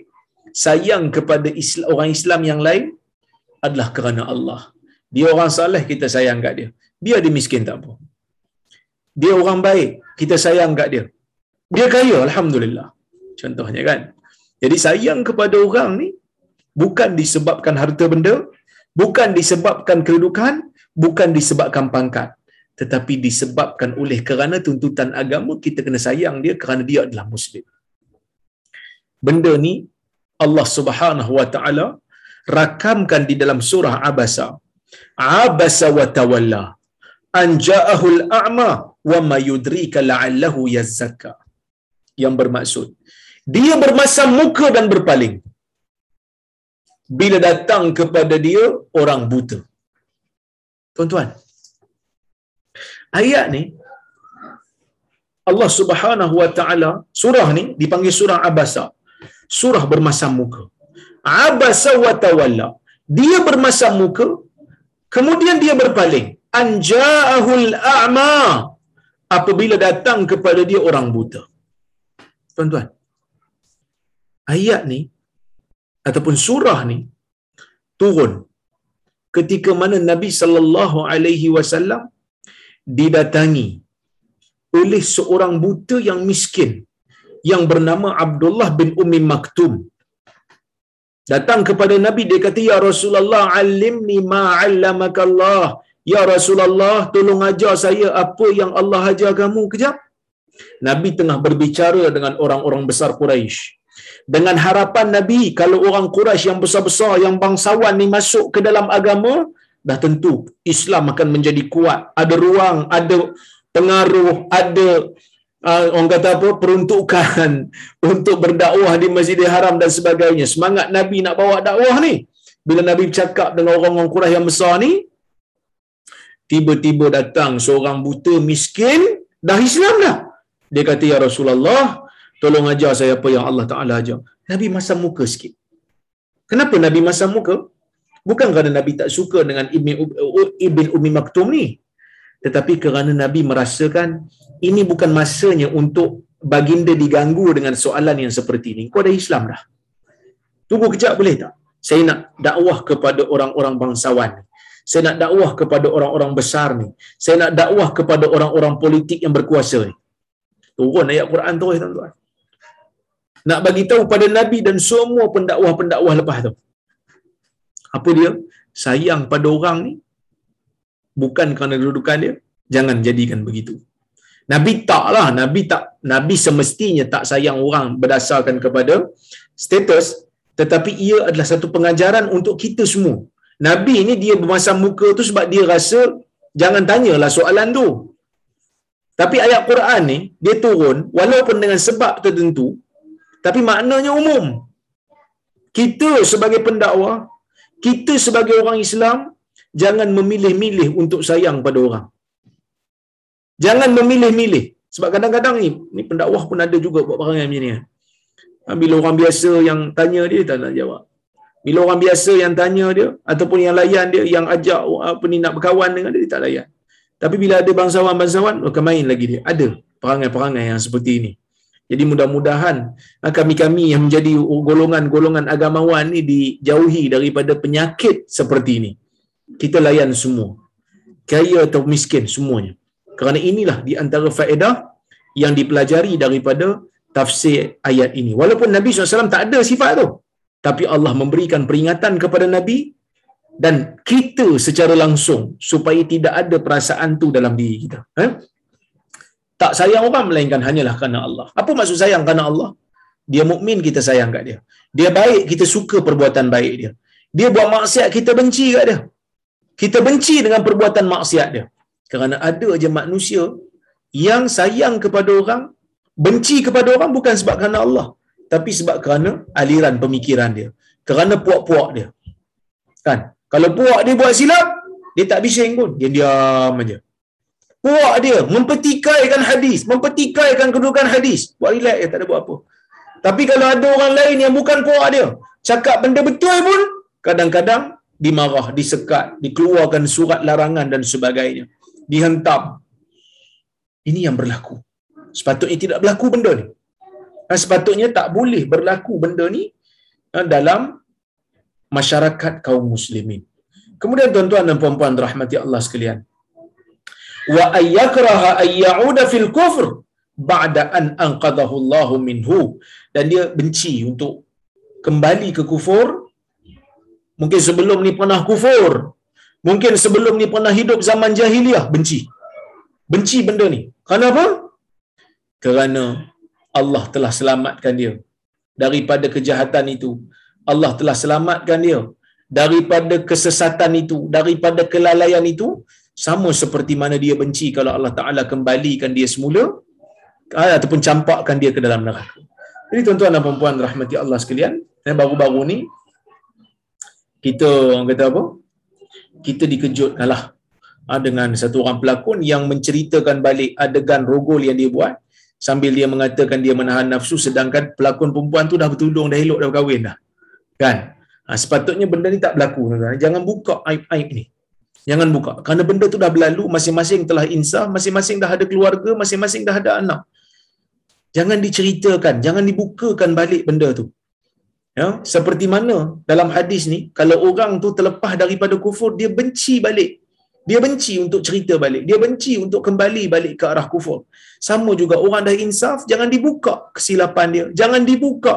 Speaker 1: sayang kepada orang Islam yang lain adalah kerana Allah. Dia orang saleh kita sayang kat dia. Dia dia miskin tak apa. Dia orang baik, kita sayang kat dia. Dia kaya, alhamdulillah. Contohnya kan. Jadi sayang kepada orang ni bukan disebabkan harta benda, bukan disebabkan kedudukan, bukan disebabkan pangkat, tetapi disebabkan oleh kerana tuntutan agama kita kena sayang dia kerana dia adalah muslim. Benda ni Allah Subhanahu wa taala rakamkan di dalam surah Abasa. Abasa wa tawalla an ja'ahu al-a'ma wa ma yudrika la'allahu yazakka. Yang bermaksud dia bermasam muka dan berpaling bila datang kepada dia orang buta. Tuan-tuan ayat ni Allah Subhanahu wa taala surah ni dipanggil surah abasa. Surah bermasam muka. Abasa wa tawalla. Dia bermasam muka kemudian dia berpaling. Anja'ahul a'ma. Apabila datang kepada dia orang buta. Tuan-tuan ayat ni ataupun surah ni turun ketika mana Nabi sallallahu alaihi wasallam didatangi oleh seorang buta yang miskin yang bernama Abdullah bin Ummi Maktum. Datang kepada Nabi dia kata ya Rasulullah alimni ma 'allamaka Allah ya Rasulullah tolong ajar saya apa yang Allah ajar kamu. Kejap. Nabi tengah berbicara dengan orang-orang besar Quraisy dengan harapan Nabi kalau orang Quraisy yang besar-besar yang bangsawan ni masuk ke dalam agama dah tentu Islam akan menjadi kuat. Ada ruang ada pengaruh ada uh, orang kata apa peruntukan untuk berdakwah di Masjidil Haram dan sebagainya. Semangat Nabi nak bawa dakwah ni. Bila Nabi bercakap dengan orang-orang Quraisy yang besar ni tiba-tiba datang seorang buta miskin dah Islam dah. Dia kata ya Rasulullah tolong ajar saya apa yang Allah Taala ajar Nabi masam muka sikit kenapa Nabi masam muka bukan kerana Nabi tak suka dengan Ibn, Ibn Umi Maktum ni tetapi kerana Nabi merasakan ini bukan masanya untuk baginda diganggu dengan soalan yang seperti ini. Kau ada Islam dah. Tunggu kejap boleh tak? Saya nak dakwah kepada orang-orang bangsawan ni. Saya nak dakwah kepada orang-orang besar ni. Saya nak dakwah kepada orang-orang politik yang berkuasa ni. Turun ayat Quran tu, tuan-tuan. Nak bagi tahu pada Nabi dan semua pendakwah-pendakwah lepas tu. Apa dia? Sayang pada orang ni bukan kerana kedudukan dia jangan jadikan begitu nabi taklah nabi tak nabi semestinya tak sayang orang berdasarkan kepada status tetapi ia adalah satu pengajaran untuk kita semua nabi ini dia bermasam muka tu sebab dia rasa jangan tanyalah soalan tu tapi ayat Quran ni dia turun walaupun dengan sebab tertentu tapi maknanya umum kita sebagai pendakwah kita sebagai orang Islam jangan memilih-milih untuk sayang pada orang. Jangan memilih-milih. Sebab kadang-kadang ni, ni pendakwah pun ada juga buat perangai macam ni. Ha, bila orang biasa yang tanya dia, tak nak jawab. Bila orang biasa yang tanya dia, ataupun yang layan dia, yang ajak apa ni nak berkawan dengan dia, dia tak layan. Tapi bila ada bangsawan-bangsawan, maka main lagi dia. Ada perangai-perangai yang seperti ini. Jadi mudah-mudahan ha, kami-kami yang menjadi golongan-golongan agamawan ni dijauhi daripada penyakit seperti ini kita layan semua. Kaya atau miskin semuanya. Kerana inilah di antara faedah yang dipelajari daripada tafsir ayat ini. Walaupun Nabi SAW tak ada sifat tu. Tapi Allah memberikan peringatan kepada Nabi dan kita secara langsung supaya tidak ada perasaan tu dalam diri kita. Eh? Tak sayang orang melainkan hanyalah kerana Allah. Apa maksud sayang kerana Allah? Dia mukmin kita sayang kat dia. Dia baik kita suka perbuatan baik dia. Dia buat maksiat kita benci kat dia kita benci dengan perbuatan maksiat dia. Kerana ada aja manusia yang sayang kepada orang, benci kepada orang bukan sebab kerana Allah, tapi sebab kerana aliran pemikiran dia. Kerana puak-puak dia. Kan? Kalau puak dia buat silap, dia tak bising pun. Dia diam aja. Puak dia mempertikaikan hadis, mempertikaikan kedudukan hadis. Buat relax dia, tak ada buat apa. Tapi kalau ada orang lain yang bukan puak dia, cakap benda betul pun, kadang-kadang dimarah, disekat, dikeluarkan surat larangan dan sebagainya. Dihentam. Ini yang berlaku. Sepatutnya tidak berlaku benda ni. Sepatutnya tak boleh berlaku benda ni eh, dalam masyarakat kaum muslimin. Kemudian tuan-tuan dan puan-puan rahmati Allah sekalian. Wa ayyakraha ayyauda fil kufr ba'da an anqadahu Allah minhu dan dia benci untuk kembali ke kufur Mungkin sebelum ni pernah kufur. Mungkin sebelum ni pernah hidup zaman jahiliah. Benci. Benci benda ni. Kenapa? Kerana Allah telah selamatkan dia daripada kejahatan itu. Allah telah selamatkan dia daripada kesesatan itu, daripada kelalaian itu, sama seperti mana dia benci kalau Allah Ta'ala kembalikan dia semula, ataupun campakkan dia ke dalam neraka. Jadi tuan-tuan dan puan rahmati Allah sekalian, eh, baru-baru ni kita orang kata apa? Kita dikejutkanlah ha, dengan satu orang pelakon yang menceritakan balik adegan rogol yang dia buat sambil dia mengatakan dia menahan nafsu sedangkan pelakon perempuan tu dah bertudung dah elok dah berkahwin dah. Kan? Ha, sepatutnya benda ni tak berlaku. Jangan buka aib-aib ni. Jangan buka. Kerana benda tu dah berlalu, masing-masing telah insaf, masing-masing dah ada keluarga, masing-masing dah ada anak. Jangan diceritakan, jangan dibukakan balik benda tu. Ya, seperti mana dalam hadis ni, kalau orang tu terlepas daripada kufur, dia benci balik. Dia benci untuk cerita balik. Dia benci untuk kembali balik ke arah kufur. Sama juga orang dah insaf, jangan dibuka kesilapan dia. Jangan dibuka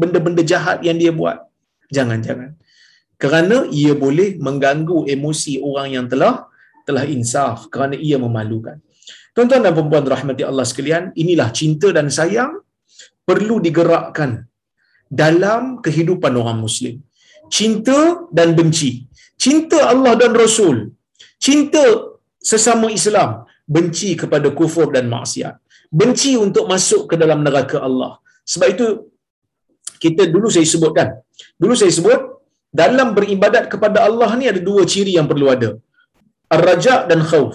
Speaker 1: benda-benda jahat yang dia buat. Jangan-jangan. Kerana ia boleh mengganggu emosi orang yang telah telah insaf kerana ia memalukan. Tuan-tuan dan puan-puan rahmati Allah sekalian, inilah cinta dan sayang perlu digerakkan dalam kehidupan orang muslim. Cinta dan benci. Cinta Allah dan Rasul. Cinta sesama Islam. Benci kepada kufur dan maksiat. Benci untuk masuk ke dalam neraka Allah. Sebab itu kita dulu saya sebutkan. Dulu saya sebut dalam beribadat kepada Allah ni ada dua ciri yang perlu ada. Ar-raja dan khauf.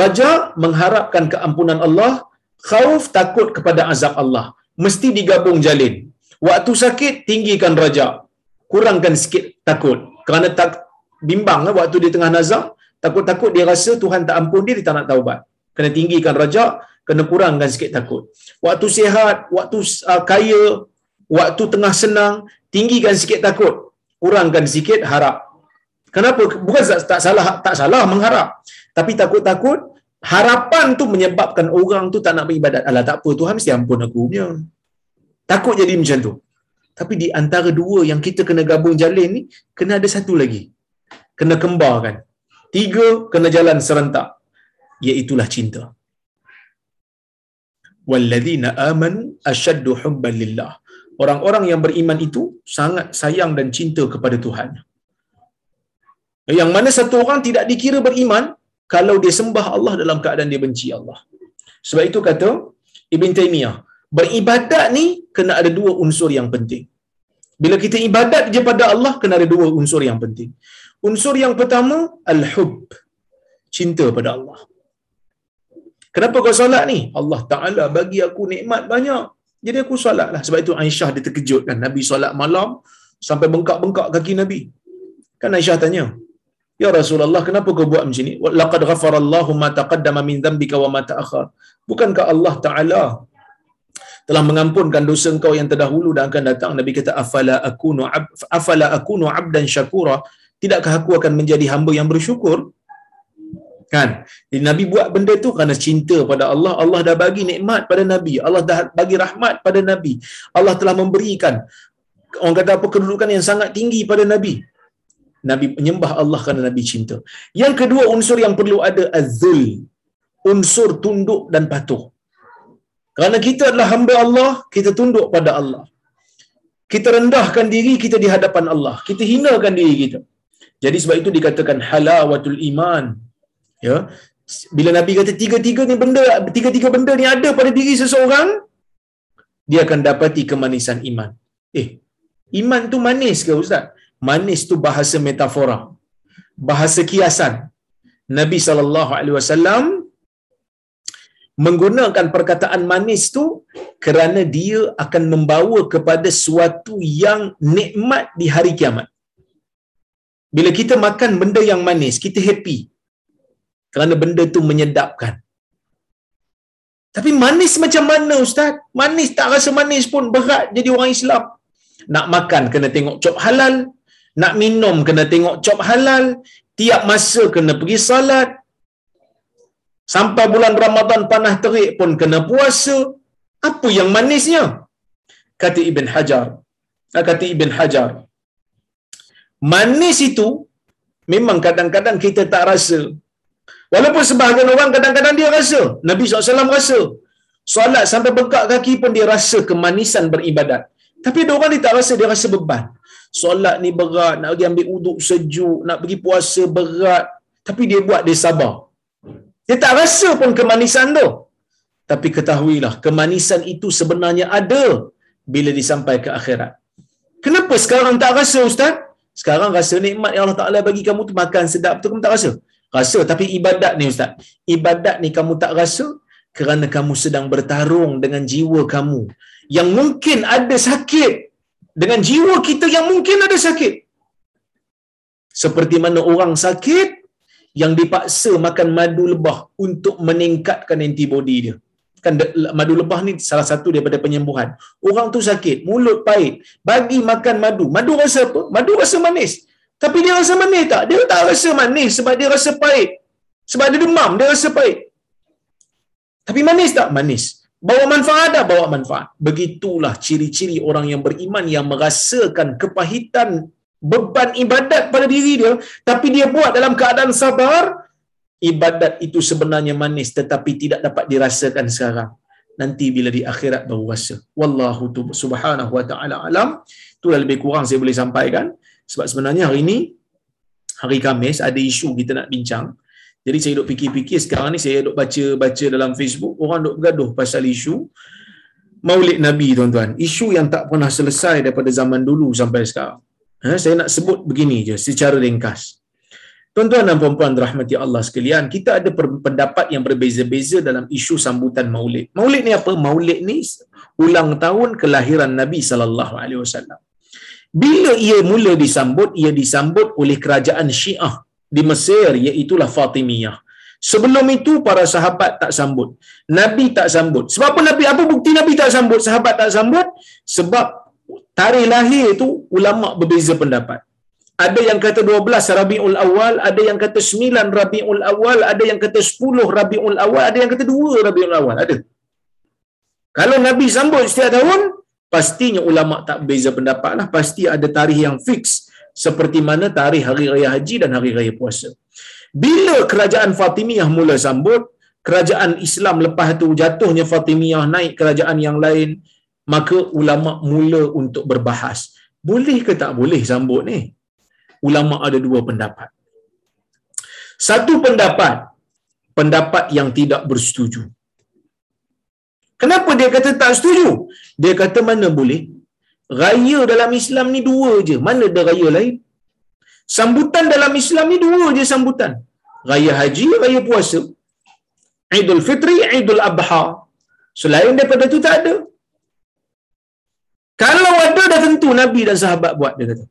Speaker 1: Raja mengharapkan keampunan Allah, khauf takut kepada azab Allah. Mesti digabung jalin. Waktu sakit tinggikan raja, kurangkan sikit takut. Kerana tak bimbang lah waktu dia tengah nazak, takut-takut dia rasa Tuhan tak ampun dia, dia tak nak taubat. Kena tinggikan raja, kena kurangkan sikit takut. Waktu sihat, waktu uh, kaya, waktu tengah senang, tinggikan sikit takut, kurangkan sikit harap. Kenapa? Bukan tak salah tak salah mengharap. Tapi takut-takut harapan tu menyebabkan orang tu tak nak beribadat. Alah tak apa Tuhan mesti ampun aku punya. Takut jadi macam tu. Tapi di antara dua yang kita kena gabung jalin ni, kena ada satu lagi. Kena kembarkan. Tiga, kena jalan serentak. Iaitulah cinta. Walladzina amanu ashaddu hubban lillah. Orang-orang yang beriman itu sangat sayang dan cinta kepada Tuhan. Yang mana satu orang tidak dikira beriman kalau dia sembah Allah dalam keadaan dia benci Allah. Sebab itu kata Ibn Taymiyah, beribadat ni kena ada dua unsur yang penting. Bila kita ibadat je pada Allah, kena ada dua unsur yang penting. Unsur yang pertama, al-hub. Cinta pada Allah. Kenapa kau solat ni? Allah Ta'ala bagi aku nikmat banyak. Jadi aku solat lah. Sebab itu Aisyah dia terkejut kan. Nabi solat malam sampai bengkak-bengkak kaki Nabi. Kan Aisyah tanya, Ya Rasulullah, kenapa kau buat macam ni? Laqad ghafarallahu ma taqaddama min dhanbika wa ma ta'akhir. Bukankah Allah Ta'ala telah mengampunkan dosa engkau yang terdahulu dan akan datang? Nabi kata, afala akunu, ab, afala akunu abdan syakura. Tidakkah aku akan menjadi hamba yang bersyukur? Kan? Jadi Nabi buat benda tu kerana cinta pada Allah. Allah dah bagi nikmat pada Nabi. Allah dah bagi rahmat pada Nabi. Allah telah memberikan orang kata apa kedudukan yang sangat tinggi pada Nabi. Nabi menyembah Allah kerana Nabi cinta. Yang kedua unsur yang perlu ada azul. Unsur tunduk dan patuh. Kerana kita adalah hamba Allah, kita tunduk pada Allah. Kita rendahkan diri kita di hadapan Allah. Kita hinakan diri kita. Jadi sebab itu dikatakan halawatul iman. Ya. Bila Nabi kata tiga-tiga ni benda, tiga-tiga benda ni ada pada diri seseorang, dia akan dapati kemanisan iman. Eh, iman tu manis ke Ustaz? manis tu bahasa metafora bahasa kiasan Nabi sallallahu alaihi wasallam menggunakan perkataan manis tu kerana dia akan membawa kepada suatu yang nikmat di hari kiamat bila kita makan benda yang manis kita happy kerana benda tu menyedapkan tapi manis macam mana ustaz manis tak rasa manis pun berat jadi orang Islam nak makan kena tengok cop halal nak minum kena tengok cop halal, tiap masa kena pergi salat. Sampai bulan Ramadan panah terik pun kena puasa. Apa yang manisnya? Kata Ibn Hajar. Ah, kata Ibn Hajar. Manis itu memang kadang-kadang kita tak rasa. Walaupun sebahagian orang kadang-kadang dia rasa. Nabi SAW rasa. Solat sampai bekak kaki pun dia rasa kemanisan beribadat. Tapi ada orang dia tak rasa, dia rasa beban solat ni berat, nak pergi ambil uduk sejuk, nak pergi puasa berat. Tapi dia buat, dia sabar. Dia tak rasa pun kemanisan tu. Tapi ketahuilah, kemanisan itu sebenarnya ada bila disampai ke akhirat. Kenapa sekarang tak rasa Ustaz? Sekarang rasa nikmat yang Allah Ta'ala bagi kamu tu makan sedap tu kamu tak rasa? Rasa tapi ibadat ni Ustaz. Ibadat ni kamu tak rasa kerana kamu sedang bertarung dengan jiwa kamu yang mungkin ada sakit dengan jiwa kita yang mungkin ada sakit. Seperti mana orang sakit yang dipaksa makan madu lebah untuk meningkatkan antibody dia. Kan madu lebah ni salah satu daripada penyembuhan. Orang tu sakit, mulut pahit, bagi makan madu. Madu rasa apa? Madu rasa manis. Tapi dia rasa manis tak? Dia tak rasa manis sebab dia rasa pahit. Sebab dia demam, dia rasa pahit. Tapi manis tak? Manis. Bawa manfaat tak? Bawa manfaat. Begitulah ciri-ciri orang yang beriman yang merasakan kepahitan beban ibadat pada diri dia tapi dia buat dalam keadaan sabar ibadat itu sebenarnya manis tetapi tidak dapat dirasakan sekarang nanti bila di akhirat baru rasa wallahu subhanahu wa taala alam itulah lebih kurang saya boleh sampaikan sebab sebenarnya hari ini hari Khamis ada isu kita nak bincang jadi saya duk fikir-fikir sekarang ni saya duk baca-baca dalam Facebook orang duk bergaduh pasal isu Maulid Nabi tuan-tuan isu yang tak pernah selesai daripada zaman dulu sampai sekarang Ha, saya nak sebut begini je secara ringkas. Tuan-tuan dan puan-puan rahmati Allah sekalian, kita ada pendapat yang berbeza-beza dalam isu sambutan Maulid. Maulid ni apa? Maulid ni ulang tahun kelahiran Nabi sallallahu alaihi wasallam. Bila ia mula disambut, ia disambut oleh kerajaan Syiah di Mesir iaitu Fatimiyah. Sebelum itu para sahabat tak sambut. Nabi tak sambut. Sebab apa Nabi apa bukti Nabi tak sambut? Sahabat tak sambut sebab tarikh lahir tu ulama berbeza pendapat. Ada yang kata 12 Rabiul Awal, ada yang kata 9 Rabiul Awal, ada yang kata 10 Rabiul Awal, ada yang kata 2 Rabiul Awal. Ada. Kalau Nabi sambut setiap tahun, pastinya ulama tak berbeza pendapat lah. Pasti ada tarikh yang fix. Seperti mana tarikh Hari Raya Haji dan Hari Raya Puasa. Bila kerajaan Fatimiyah mula sambut, kerajaan Islam lepas tu jatuhnya Fatimiyah naik kerajaan yang lain, maka ulama mula untuk berbahas. Boleh ke tak boleh sambut ni? Ulama ada dua pendapat. Satu pendapat pendapat yang tidak bersetuju kenapa dia kata tak setuju? Dia kata mana boleh? Raya dalam Islam ni dua je. Mana ada raya lain? Sambutan dalam Islam ni dua je sambutan. Raya haji raya puasa. Idul Fitri, Idul Adha. Selain daripada tu tak ada. Kalau ada dah tentu Nabi dan sahabat buat dia kata.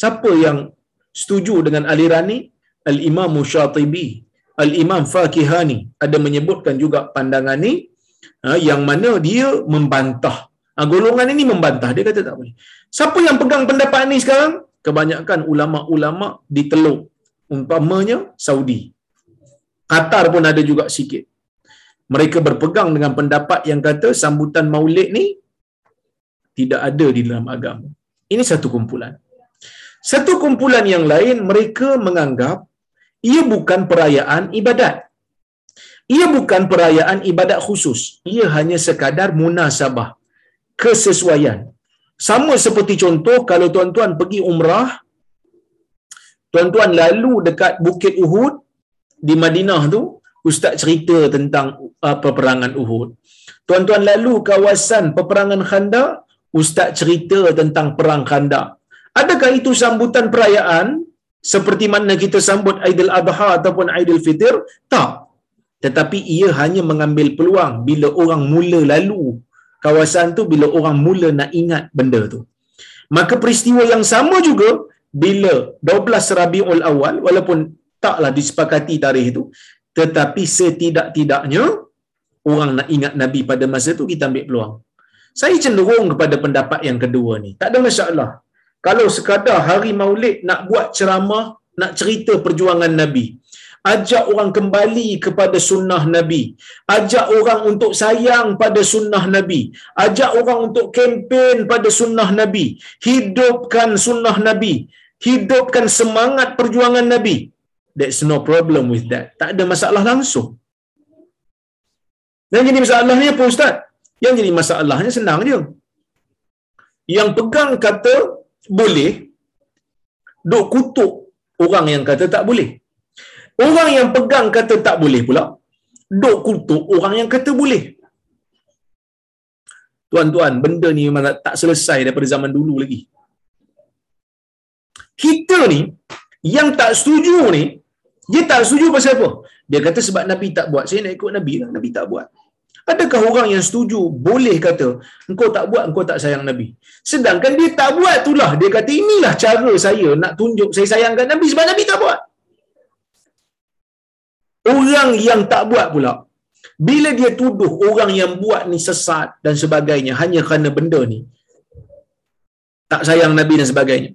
Speaker 1: Siapa yang setuju dengan aliran ni? Al-Imam Syatibi, Al-Imam Fakihani. Ada menyebutkan juga pandangan ni. ha, yang mana dia membantah. Ha, golongan ini membantah. Dia kata tak boleh. Siapa yang pegang pendapat ni sekarang? Kebanyakan ulama-ulama di Teluk. Umpamanya Saudi. Qatar pun ada juga sikit. Mereka berpegang dengan pendapat yang kata sambutan maulid ni tidak ada di dalam agama. Ini satu kumpulan. Satu kumpulan yang lain mereka menganggap ia bukan perayaan ibadat. Ia bukan perayaan ibadat khusus. Ia hanya sekadar munasabah, kesesuaian. Sama seperti contoh kalau tuan-tuan pergi umrah, tuan-tuan lalu dekat Bukit Uhud di Madinah tu, ustaz cerita tentang uh, peperangan Uhud. Tuan-tuan lalu kawasan peperangan Khandaq, ustaz cerita tentang perang khandak. Adakah itu sambutan perayaan seperti mana kita sambut Aidil Adha ataupun Aidil Fitr? Tak. Tetapi ia hanya mengambil peluang bila orang mula lalu kawasan tu bila orang mula nak ingat benda tu. Maka peristiwa yang sama juga bila 12 Rabiul Awal walaupun taklah disepakati tarikh itu tetapi setidak-tidaknya orang nak ingat Nabi pada masa tu kita ambil peluang. Saya cenderung kepada pendapat yang kedua ni. Tak ada masalah. Kalau sekadar hari maulid nak buat ceramah, nak cerita perjuangan Nabi. Ajak orang kembali kepada sunnah Nabi. Ajak orang untuk sayang pada sunnah Nabi. Ajak orang untuk kempen pada sunnah Nabi. Hidupkan sunnah Nabi. Hidupkan semangat perjuangan Nabi. That's no problem with that. Tak ada masalah langsung. Dan jadi masalahnya apa Ustaz? Yang jadi masalahnya senang je. Yang pegang kata boleh, duk kutuk orang yang kata tak boleh. Orang yang pegang kata tak boleh pula, duk kutuk orang yang kata boleh. Tuan-tuan, benda ni memang tak selesai daripada zaman dulu lagi. Kita ni, yang tak setuju ni, dia tak setuju pasal apa? Dia kata sebab Nabi tak buat. Saya nak ikut Nabi lah. Nabi tak buat. Adakah orang yang setuju boleh kata engkau tak buat, engkau tak sayang Nabi? Sedangkan dia tak buat itulah. Dia kata inilah cara saya nak tunjuk saya sayangkan Nabi sebab Nabi tak buat. Orang yang tak buat pula. Bila dia tuduh orang yang buat ni sesat dan sebagainya hanya kerana benda ni. Tak sayang Nabi dan sebagainya.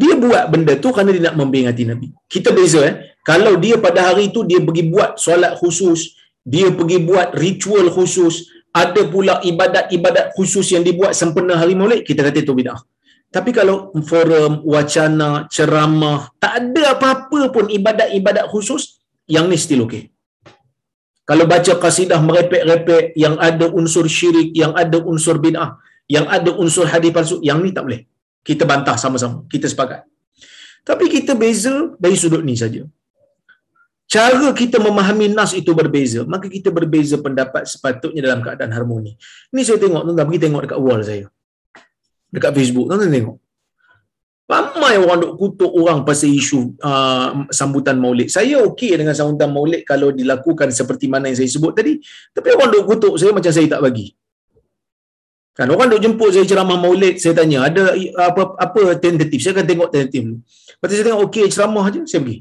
Speaker 1: Dia buat benda tu kerana dia nak membingati Nabi. Kita beza eh. Kalau dia pada hari tu dia pergi buat solat khusus, dia pergi buat ritual khusus, ada pula ibadat-ibadat khusus yang dibuat sempena hari Maulid, kita kata itu bidah. Tapi kalau forum, wacana, ceramah, tak ada apa-apa pun ibadat-ibadat khusus, yang ni still okay. Kalau baca kasidah merepek-repek yang ada unsur syirik, yang ada unsur bid'ah, yang ada unsur hadis palsu, yang ni tak boleh. Kita bantah sama-sama, kita sepakat. Tapi kita beza dari sudut ni saja cara kita memahami nas itu berbeza maka kita berbeza pendapat sepatutnya dalam keadaan harmoni ini saya tengok tuan-tuan pergi tengok dekat wall saya dekat Facebook tuan-tuan tengok ramai orang duk kutuk orang pasal isu uh, sambutan maulid. Saya okey dengan sambutan maulid kalau dilakukan seperti mana yang saya sebut tadi. Tapi orang duk kutuk saya macam saya tak bagi. Kan orang duk jemput saya ceramah maulid saya tanya ada apa apa tentatif? Saya akan tengok tentatif lepas saya tengok okey ceramah aja. Saya pergi.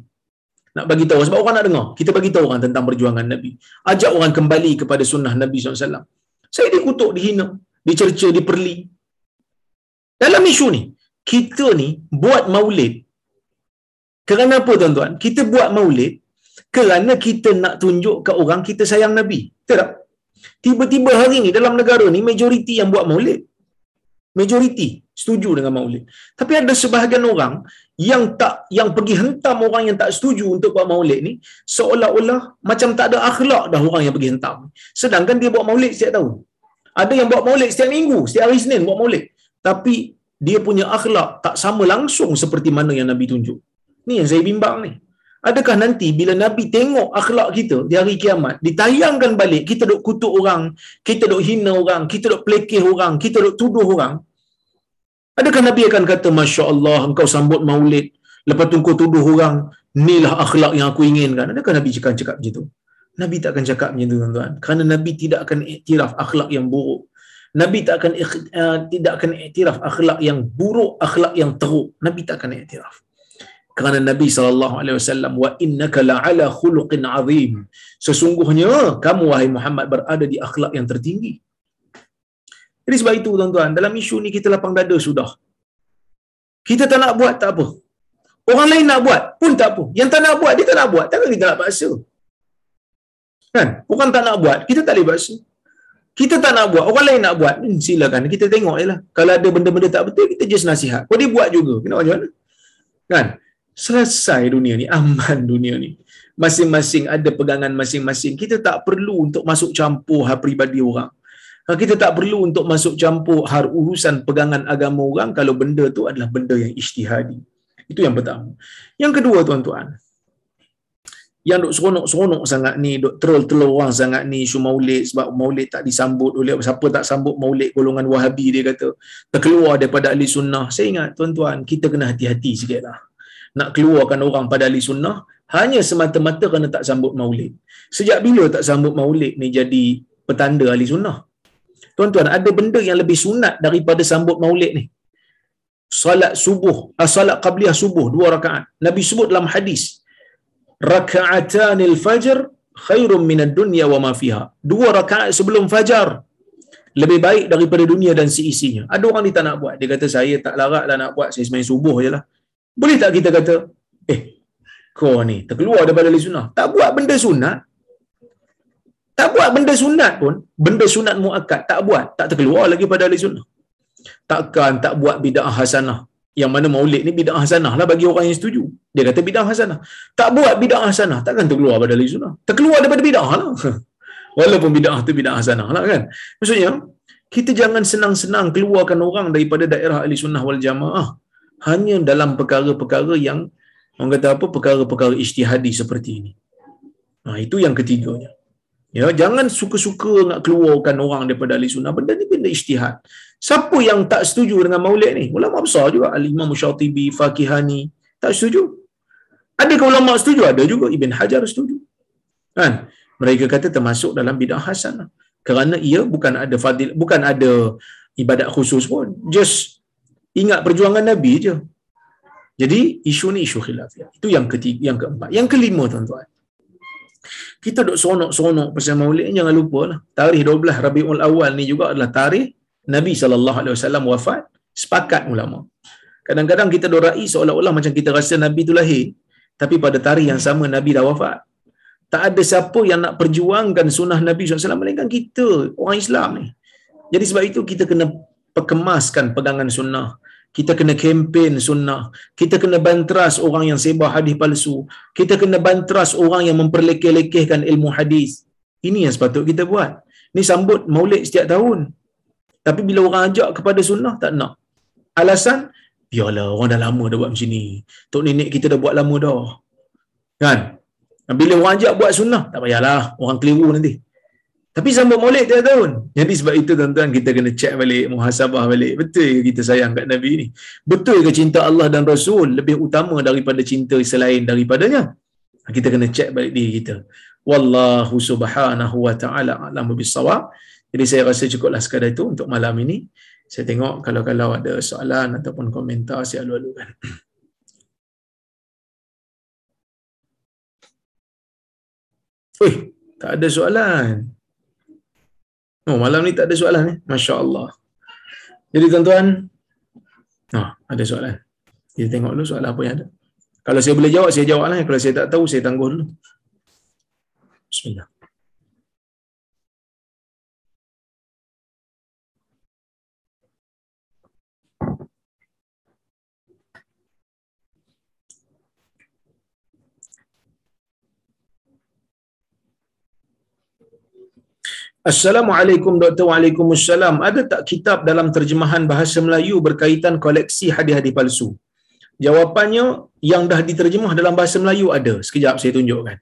Speaker 1: Nak bagi tahu sebab orang nak dengar. Kita bagi tahu orang tentang perjuangan nabi. Ajak orang kembali kepada sunnah nabi SAW saya dikutuk dihina dicerca diperli. Dalam isu ni kita ni buat maulid. Kerana apa tuan-tuan? Kita buat maulid kerana kita nak tunjuk ke orang kita sayang nabi. Tak? Tiba-tiba hari ni dalam negara ni majoriti yang buat maulid. Majoriti setuju dengan maulid. Tapi ada sebahagian orang yang tak yang pergi hentam orang yang tak setuju untuk buat maulid ni seolah-olah macam tak ada akhlak dah orang yang pergi hentam. Sedangkan dia buat maulid setiap tahun. Ada yang buat maulid setiap minggu setiap hari Senin buat maulid. Tapi dia punya akhlak tak sama langsung seperti mana yang Nabi tunjuk ni yang saya bimbang ni Adakah nanti bila Nabi tengok akhlak kita di hari kiamat, ditayangkan balik, kita duk kutuk orang, kita duk hina orang, kita duk pelekeh orang, kita duk tuduh orang, Adakah Nabi akan kata, Masya Allah, engkau sambut maulid, lepas tu engkau tuduh orang, inilah akhlak yang aku inginkan. Adakah Nabi cakap, cakap macam tu? Nabi tak akan cakap macam tu, tuan-tuan. Kerana Nabi tidak akan iktiraf akhlak yang buruk. Nabi tak akan uh, tidak akan iktiraf akhlak yang buruk, akhlak yang teruk. Nabi tak akan iktiraf. Kerana Nabi SAW, wa innaka la'ala khuluqin azim. Sesungguhnya, kamu wahai Muhammad berada di akhlak yang tertinggi. Jadi sebab itu tuan-tuan, dalam isu ni kita lapang dada sudah. Kita tak nak buat, tak apa. Orang lain nak buat, pun tak apa. Yang tak nak buat, dia tak nak buat. Takkan kita nak paksa. Kan? Orang tak nak buat, kita tak boleh paksa. Kita tak nak buat, orang lain nak buat. Hmm, silakan, kita tengok je lah. Kalau ada benda-benda tak betul, kita just nasihat. Kau dia buat juga. Kena macam mana? Kan? Selesai dunia ni, aman dunia ni. Masing-masing ada pegangan masing-masing. Kita tak perlu untuk masuk campur hal pribadi orang. Ha, kita tak perlu untuk masuk campur har urusan pegangan agama orang kalau benda tu adalah benda yang ijtihadi. Itu yang pertama. Yang kedua tuan-tuan, yang duk seronok-seronok sangat ni, duk terul-telur orang sangat ni isu maulid sebab maulid tak disambut oleh siapa tak sambut maulid golongan wahabi dia kata terkeluar daripada ahli sunnah. Saya ingat tuan-tuan, kita kena hati-hati sikit lah. Nak keluarkan orang pada ahli sunnah hanya semata-mata kerana tak sambut maulid. Sejak bila tak sambut maulid ni jadi petanda ahli sunnah? Tuan-tuan, ada benda yang lebih sunat daripada sambut maulid ni. Salat subuh, ah, salat qabliyah subuh, dua rakaat. Nabi sebut dalam hadis, raka'atanil fajr khairum minad dunya wa ma fiha. Dua rakaat sebelum fajar lebih baik daripada dunia dan seisinya. Ada orang ni tak nak buat. Dia kata, saya tak larat lah nak buat. Saya semain subuh je lah. Boleh tak kita kata, eh, kau ni terkeluar daripada sunnah. Tak buat benda sunat, tak buat benda sunat pun, benda sunat muakkad tak buat, tak terkeluar lagi pada sunnah. Takkan tak buat bid'ah hasanah. Yang mana maulid ni bid'ah hasanah lah bagi orang yang setuju. Dia kata bid'ah hasanah. Tak buat bid'ah hasanah, takkan terkeluar pada ahli sunnah. Terkeluar daripada bid'ah lah. Walaupun bid'ah tu bid'ah hasanah lah kan. Maksudnya, kita jangan senang-senang keluarkan orang daripada daerah ahli sunnah wal jamaah. Hanya dalam perkara-perkara yang, orang kata apa, perkara-perkara ijtihadi seperti ini. Nah, itu yang ketiganya. Ya, jangan suka-suka nak keluarkan orang daripada ahli sunnah. Benda ni benda ijtihad. Siapa yang tak setuju dengan maulid ni? Ulama besar juga. Al-Imam Syatibi, Fakihani. Tak setuju. Adakah ulama setuju? Ada juga. Ibn Hajar setuju. Kan? Mereka kata termasuk dalam bid'ah hasanah. Kerana ia bukan ada fadil, bukan ada ibadat khusus pun. Just ingat perjuangan Nabi je. Jadi isu ni isu khilafiyah. Itu yang ketiga, yang keempat. Yang kelima tuan-tuan. Kita duk seronok-seronok pasal maulid jangan lupa lah. Tarikh 12 Rabiul Awal ni juga adalah tarikh Nabi SAW wafat. Sepakat ulama. Kadang-kadang kita dorai seolah-olah macam kita rasa Nabi tu lahir. Tapi pada tarikh yang sama Nabi dah wafat. Tak ada siapa yang nak perjuangkan sunnah Nabi SAW melainkan kita, orang Islam ni. Jadi sebab itu kita kena perkemaskan pegangan sunnah. Kita kena kempen sunnah. Kita kena bantras orang yang sebar hadis palsu. Kita kena bantras orang yang memperlekeh-lekehkan ilmu hadis. Ini yang sepatut kita buat. Ini sambut maulid setiap tahun. Tapi bila orang ajak kepada sunnah, tak nak. Alasan, biarlah orang dah lama dah buat macam ni. Tok nenek kita dah buat lama dah. Kan? Bila orang ajak buat sunnah, tak payahlah. Orang keliru nanti. Tapi sambut maulid tiap tahun. Jadi sebab itu tuan-tuan kita kena check balik, muhasabah balik. Betul ke kita sayang kat Nabi ni? Betul ke cinta Allah dan Rasul lebih utama daripada cinta selain daripadanya? Kita kena check balik diri kita. Wallahu subhanahu wa ta'ala alam bisawab. Jadi saya rasa cukuplah sekadar itu untuk malam ini. Saya tengok kalau-kalau ada soalan ataupun komentar saya alu-alukan. Ui, tak ada soalan. Oh, malam ni tak ada soalan ni. Masya Allah. Jadi tuan-tuan, oh, ada soalan. Kita tengok dulu soalan apa yang ada. Kalau saya boleh jawab, saya jawab lah. Kalau saya tak tahu, saya tangguh dulu. Bismillah. Assalamualaikum Dr. Waalaikumsalam. Ada tak kitab dalam terjemahan bahasa Melayu berkaitan koleksi hadiah-hadiah palsu? Jawapannya, yang dah diterjemah dalam bahasa Melayu ada. Sekejap saya tunjukkan.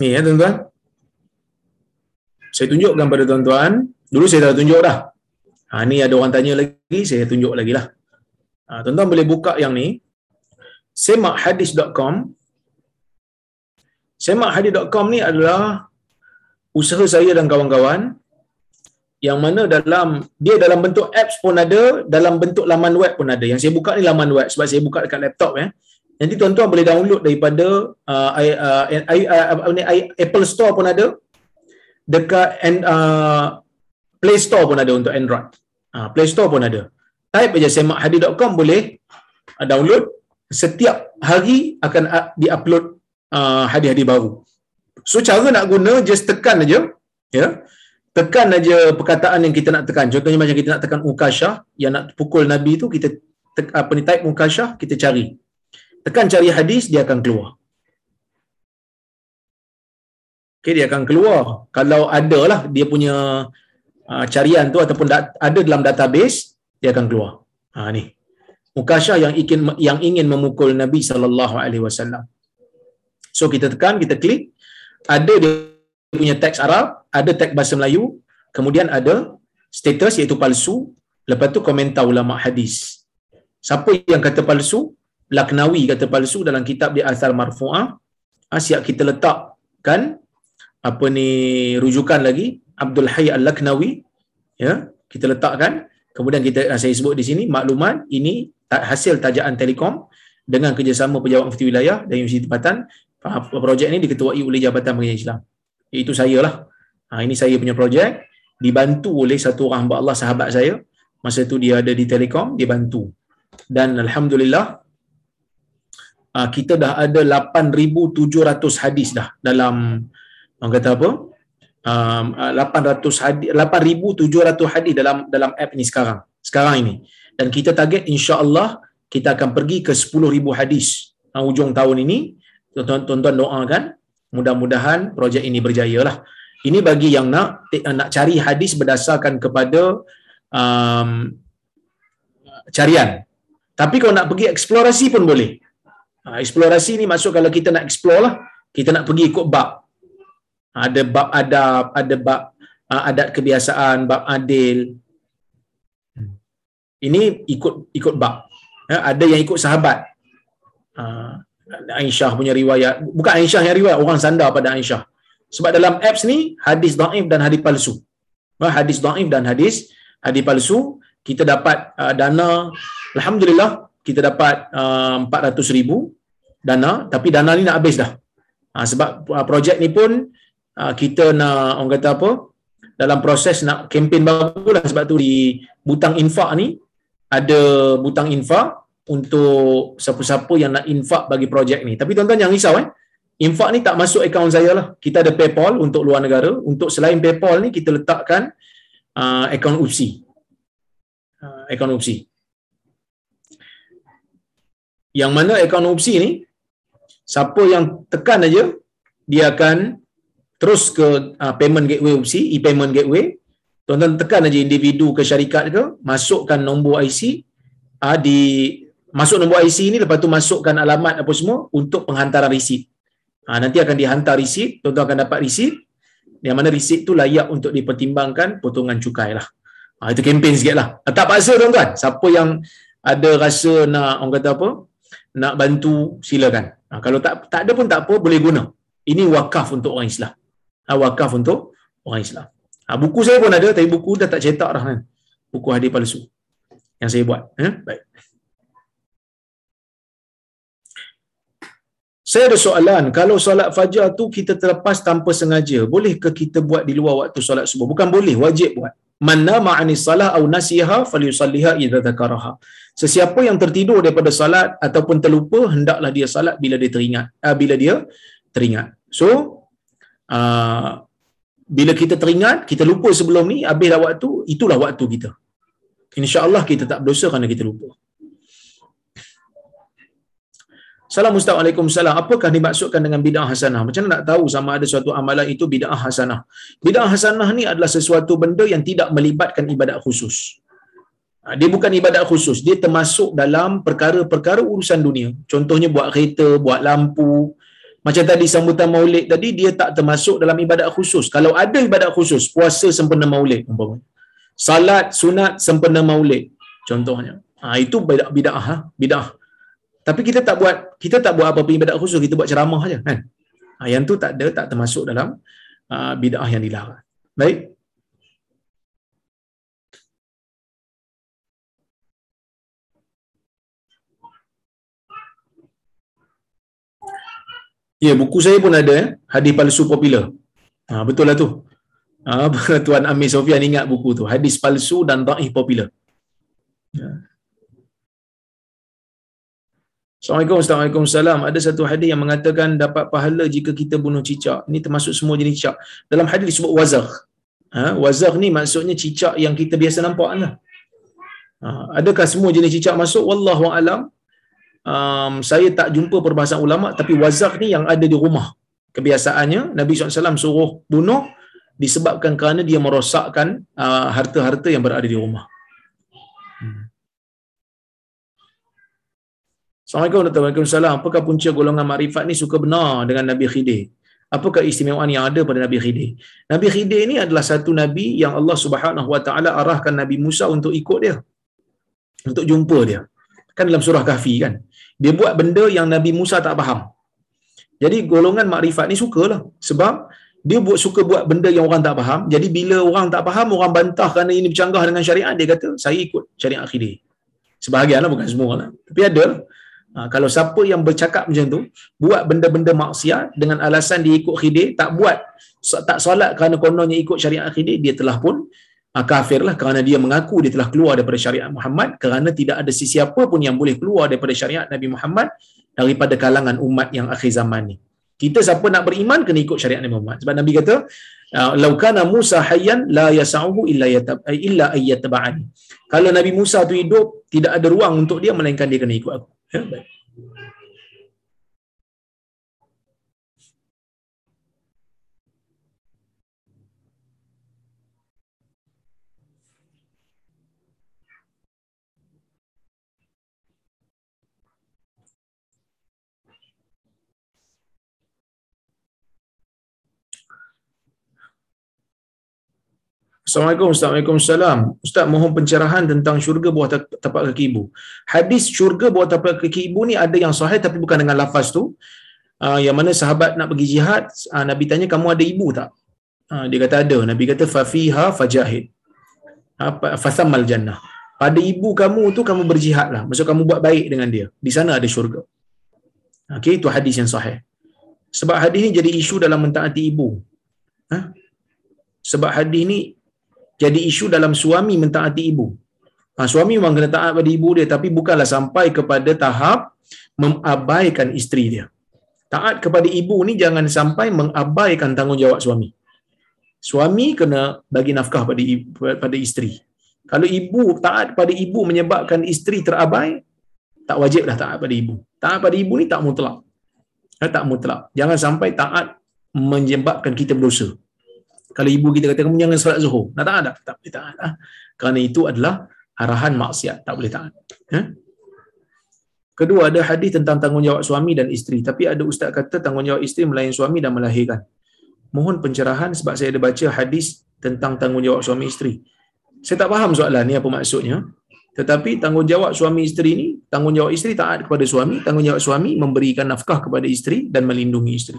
Speaker 1: Ni ya tuan-tuan. Saya tunjukkan pada tuan-tuan. Dulu saya dah tunjuk dah. Ha, ni ada orang tanya lagi, saya tunjuk lagi lah. Ha, tuan-tuan boleh buka yang ni. Semakhadis.com Semakhadis.com ni adalah usaha saya dan kawan-kawan yang mana dalam dia dalam bentuk apps pun ada, dalam bentuk laman web pun ada. Yang saya buka ni laman web sebab saya buka dekat laptop ya. Nanti tuan-tuan boleh download daripada uh, uh, uh, uh, Apple Store pun ada. Dekat uh, Play Store pun ada untuk Android. Uh, Play Store pun ada type aja semakhadi.com boleh uh, download setiap hari akan uh, di-upload uh, hadiah-hadiah baru. So cara nak guna just tekan aja ya. Tekan aja perkataan yang kita nak tekan. Contohnya macam kita nak tekan mukasyah yang nak pukul nabi tu kita tek, apa ni type mukasyah kita cari. Tekan cari hadis dia akan keluar. Okay, dia akan keluar. Kalau ada lah dia punya uh, carian tu ataupun da- ada dalam database, dia akan keluar. Ha ni. Mukasyah yang ingin yang ingin memukul Nabi sallallahu alaihi wasallam. So kita tekan, kita klik, ada dia punya teks Arab, ada teks bahasa Melayu, kemudian ada status iaitu palsu, lepas tu komentar ulama hadis. Siapa yang kata palsu? Laknawi kata palsu dalam kitab di Asal Marfu'ah. Ha, siap kita letakkan apa ni rujukan lagi Abdul Hayy Al-Laknawi ya kita letakkan Kemudian kita ah, saya sebut di sini maklumat ini hasil tajaan Telekom dengan kerjasama Pejabat Mufti Wilayah dan Universiti Tempatan. Ah, projek ini diketuai oleh Jabatan Pengajian Islam. Itu saya lah. Ha, ini saya punya projek dibantu oleh satu orang hamba Allah sahabat saya. Masa tu dia ada di Telekom, dia bantu. Dan alhamdulillah kita dah ada 8700 hadis dah dalam orang kata apa? Um, 800 hadis 8700 hadis dalam dalam app ini sekarang sekarang ini dan kita target insya-Allah kita akan pergi ke 10000 hadis uh, hujung tahun ini tuan-tuan doakan mudah-mudahan projek ini berjaya lah ini bagi yang nak nak cari hadis berdasarkan kepada um, carian. Tapi kalau nak pergi eksplorasi pun boleh. Ha, eksplorasi ni maksud kalau kita nak explore lah, kita nak pergi ikut bab. Ada bab adab, ada bab uh, adat kebiasaan, bab adil. Ini ikut ikut bab. Ya, ada yang ikut sahabat. Uh, Aisyah punya riwayat. Bukan Aisyah yang riwayat, orang sandar pada Aisyah. Sebab dalam apps ni, hadis daif dan hadis palsu. Ha, hadis daif dan hadis hadis palsu, kita dapat uh, dana, Alhamdulillah, kita dapat uh, 400 ribu dana, tapi dana ni nak habis dah. Ha, sebab uh, projek ni pun, kita nak, orang kata apa, dalam proses nak kempen baru lah sebab tu di butang infak ni ada butang infak untuk siapa-siapa yang nak infak bagi projek ni. Tapi tuan-tuan jangan risau eh. Infak ni tak masuk akaun saya lah. Kita ada PayPal untuk luar negara. Untuk selain PayPal ni kita letakkan uh, akaun UPSI. Uh, akaun UPSI. Yang mana akaun UPSI ni siapa yang tekan aja dia akan terus ke uh, payment gateway UPSI, e-payment gateway. Tuan-tuan tekan aja individu ke syarikat ke, masukkan nombor IC uh, di masuk nombor IC ni lepas tu masukkan alamat apa semua untuk penghantaran resit. Ha, nanti akan dihantar resit, tuan-tuan akan dapat resit. Yang mana resit tu layak untuk dipertimbangkan potongan cukai lah. Ha, itu kempen sikit lah. Tak paksa tuan-tuan. Siapa yang ada rasa nak, orang kata apa, nak bantu, silakan. Ha, kalau tak tak ada pun tak apa, boleh guna. Ini wakaf untuk orang Islam. Ha, wakaf untuk orang Islam. Ha, buku saya pun ada, tapi buku dah tak cetak dah kan. Buku hadir palsu. Yang saya buat. Eh? Baik. Saya ada soalan, kalau solat fajar tu kita terlepas tanpa sengaja, bolehkah kita buat di luar waktu solat subuh? Bukan boleh, wajib buat. Man nama anis salah au nasiha falyusalliha idza dzakaraha. Sesiapa yang tertidur daripada salat ataupun terlupa, hendaklah dia salat bila dia teringat. Uh, bila dia teringat. So, uh, bila kita teringat, kita lupa sebelum ni, habislah waktu, itulah waktu kita. InsyaAllah kita tak berdosa kerana kita lupa. Salam Ustaz Waalaikumsalam. Apakah dimaksudkan dengan bid'ah hasanah? Macam mana nak tahu sama ada suatu amalan itu bid'ah hasanah? Bid'ah hasanah ni adalah sesuatu benda yang tidak melibatkan ibadat khusus. Ha, dia bukan ibadat khusus. Dia termasuk dalam perkara-perkara urusan dunia. Contohnya buat kereta, buat lampu. Macam tadi sambutan maulid tadi, dia tak termasuk dalam ibadat khusus. Kalau ada ibadat khusus, puasa sempena maulid. Salat, sunat, sempena maulid. Contohnya. Ha, itu bid'ah. Bid'ah. Ha? bid'ah. Tapi kita tak buat kita tak buat apa-apa ibadat khusus, kita buat ceramah saja kan. Ha, yang tu tak ada tak termasuk dalam uh, bid'ah yang dilarang. Baik. Ya, buku saya pun ada eh? hadis palsu popular. Ha, betul lah tu. Ha, Tuan Amir Sofian ingat buku tu. Hadis palsu dan dhaif popular. Ya. Assalamualaikum Assalamualaikum salam. Ada satu hadis yang mengatakan dapat pahala jika kita bunuh cicak. Ini termasuk semua jenis cicak. Dalam hadis disebut wazakh. Ha, wazakh ni maksudnya cicak yang kita biasa nampak lah. Ha, adakah semua jenis cicak masuk? Wallahu alam. Um, saya tak jumpa perbahasan ulama tapi wazakh ni yang ada di rumah. Kebiasaannya Nabi SAW suruh bunuh disebabkan kerana dia merosakkan uh, harta-harta yang berada di rumah. Assalamualaikum warahmatullahi wabarakatuh. Apakah punca golongan makrifat ni suka benar dengan Nabi Khidir? Apakah istimewaan yang ada pada Nabi Khidir? Nabi Khidir ni adalah satu nabi yang Allah Subhanahu wa taala arahkan Nabi Musa untuk ikut dia. Untuk jumpa dia. Kan dalam surah Kahfi kan. Dia buat benda yang Nabi Musa tak faham. Jadi golongan makrifat ni sukalah sebab dia buat suka buat benda yang orang tak faham. Jadi bila orang tak faham, orang bantah kerana ini bercanggah dengan syariat, dia kata, saya ikut syariat Khidir. Sebahagian lah, bukan semua lah. Tapi ada. Ha, kalau siapa yang bercakap macam tu, buat benda-benda maksiat dengan alasan dia ikut khidir, tak buat, tak solat kerana kononnya ikut syariat khidir, dia telah pun ha, kafir lah kerana dia mengaku dia telah keluar daripada syariat Muhammad kerana tidak ada sesiapa pun yang boleh keluar daripada syariat Nabi Muhammad daripada kalangan umat yang akhir zaman ni. Kita siapa nak beriman kena ikut syariat Nabi Muhammad. Sebab Nabi kata, "Laukana Musa hayyan la yas'uhu illa yatab illa ayyatba'ani." Kalau Nabi Musa tu hidup, tidak ada ruang untuk dia melainkan dia kena ikut aku. Ya, baik. Assalamualaikum Ustaz. Waalaikumsalam. Ustaz mohon pencerahan tentang syurga bawah tapak kaki ibu. Hadis syurga bawah tapak kaki ibu ni ada yang sahih tapi bukan dengan lafaz tu. Uh, yang mana sahabat nak pergi jihad, uh, Nabi tanya kamu ada ibu tak? Uh, dia kata ada. Nabi kata fafiha fajahid. Apa uh, fasamal jannah. Pada ibu kamu tu kamu berjihad lah. Maksud kamu buat baik dengan dia. Di sana ada syurga. Okey, itu hadis yang sahih. Sebab hadis ni jadi isu dalam mentaati ibu. Ha? Sebab hadis ni jadi isu dalam suami mentaati ibu. Ha, suami memang kena taat pada ibu dia tapi bukanlah sampai kepada tahap mengabaikan isteri dia. Taat kepada ibu ni jangan sampai mengabaikan tanggungjawab suami. Suami kena bagi nafkah pada pada isteri. Kalau ibu taat pada ibu menyebabkan isteri terabai, tak wajiblah taat pada ibu. Taat pada ibu ni tak mutlak. Ha, tak mutlak. Jangan sampai taat menyebabkan kita berdosa. Kalau ibu kita kata kamu jangan solat zuhur, nak taat tak? Tak boleh taat. Ha? Kerana itu adalah arahan maksiat, tak boleh taat. Ha? Kedua ada hadis tentang tanggungjawab suami dan isteri. Tapi ada ustaz kata tanggungjawab isteri melayan suami dan melahirkan. Mohon pencerahan sebab saya ada baca hadis tentang tanggungjawab suami isteri. Saya tak faham soalan ni apa maksudnya. Tetapi tanggungjawab suami isteri ni, tanggungjawab isteri taat kepada suami, tanggungjawab suami memberikan nafkah kepada isteri dan melindungi isteri.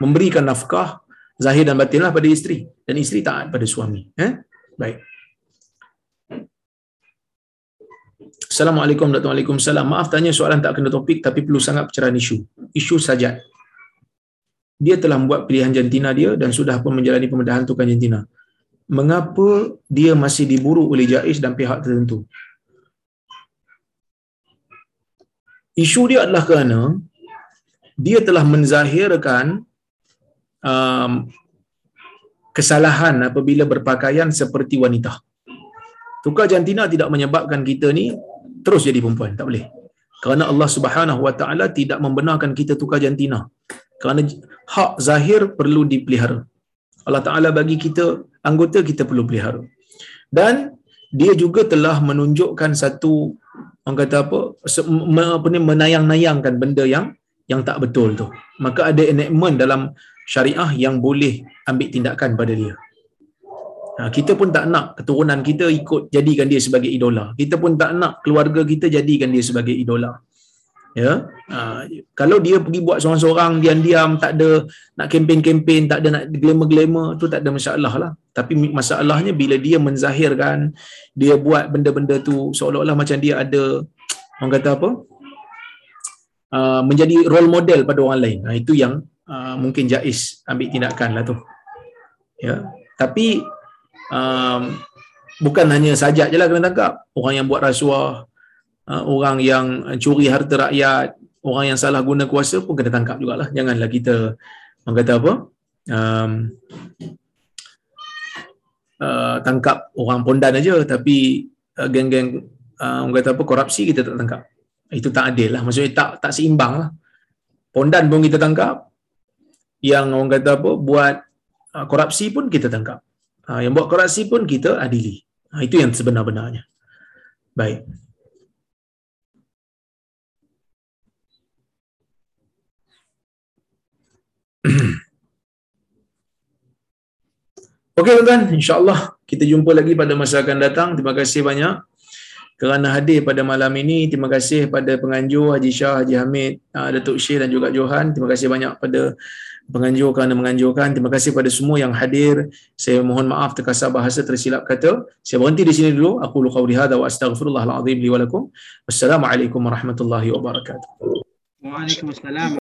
Speaker 1: Memberikan nafkah zahir dan batinlah pada isteri dan isteri taat pada suami. Eh? Baik. Assalamualaikum warahmatullahi wabarakatuh. Maaf tanya soalan tak kena topik tapi perlu sangat pencerahan isu. Isu sajat. Dia telah membuat pilihan jantina dia dan sudah pun menjalani pembedahan tukang jantina. Mengapa dia masih diburu oleh Jais dan pihak tertentu? Isu dia adalah kerana dia telah menzahirkan um, kesalahan apabila berpakaian seperti wanita. Tukar jantina tidak menyebabkan kita ni terus jadi perempuan, tak boleh. Kerana Allah Subhanahu Wa Taala tidak membenarkan kita tukar jantina. Kerana hak zahir perlu dipelihara. Allah Taala bagi kita anggota kita perlu pelihara. Dan dia juga telah menunjukkan satu orang kata apa, apa ni menayang-nayangkan benda yang yang tak betul tu. Maka ada enactment dalam syariah yang boleh ambil tindakan pada dia. Ha, kita pun tak nak keturunan kita ikut jadikan dia sebagai idola. Kita pun tak nak keluarga kita jadikan dia sebagai idola. Ya. Ha, kalau dia pergi buat seorang-seorang diam-diam tak ada nak kempen-kempen, tak ada nak glamour-glamour, tu tak ada masalah lah. Tapi masalahnya bila dia menzahirkan, dia buat benda-benda tu seolah-olah macam dia ada orang kata apa? Uh, menjadi role model pada orang lain. Ha, itu yang uh, mungkin jais ambil tindakan lah tu. Ya. Tapi um, bukan hanya sajak je lah kena tangkap. Orang yang buat rasuah, uh, orang yang curi harta rakyat, orang yang salah guna kuasa pun kena tangkap jugalah. Janganlah kita orang kata apa? Um, uh, tangkap orang pondan aja tapi uh, geng-geng uh, orang kata apa korupsi kita tak tangkap. Itu tak adil lah. Maksudnya tak tak seimbang lah. Pondan pun kita tangkap, yang orang kata apa buat uh, korupsi pun kita tangkap. Uh, yang buat korupsi pun kita adili. Uh, itu yang sebenar-benarnya. Baik. Okey tuan-tuan, insya-Allah kita jumpa lagi pada masa akan datang. Terima kasih banyak kerana hadir pada malam ini. Terima kasih pada penganjur Haji Shah, Haji Hamid, Datuk Syih dan juga Johan. Terima kasih banyak pada penganjur kerana menganjurkan. Terima kasih pada semua yang hadir. Saya mohon maaf terkasar bahasa tersilap kata. Saya berhenti di sini dulu. Aku lu qawli hadza wa astaghfirullahal azim li. Wassalamualaikum warahmatullahi wabarakatuh. Waalaikumsalam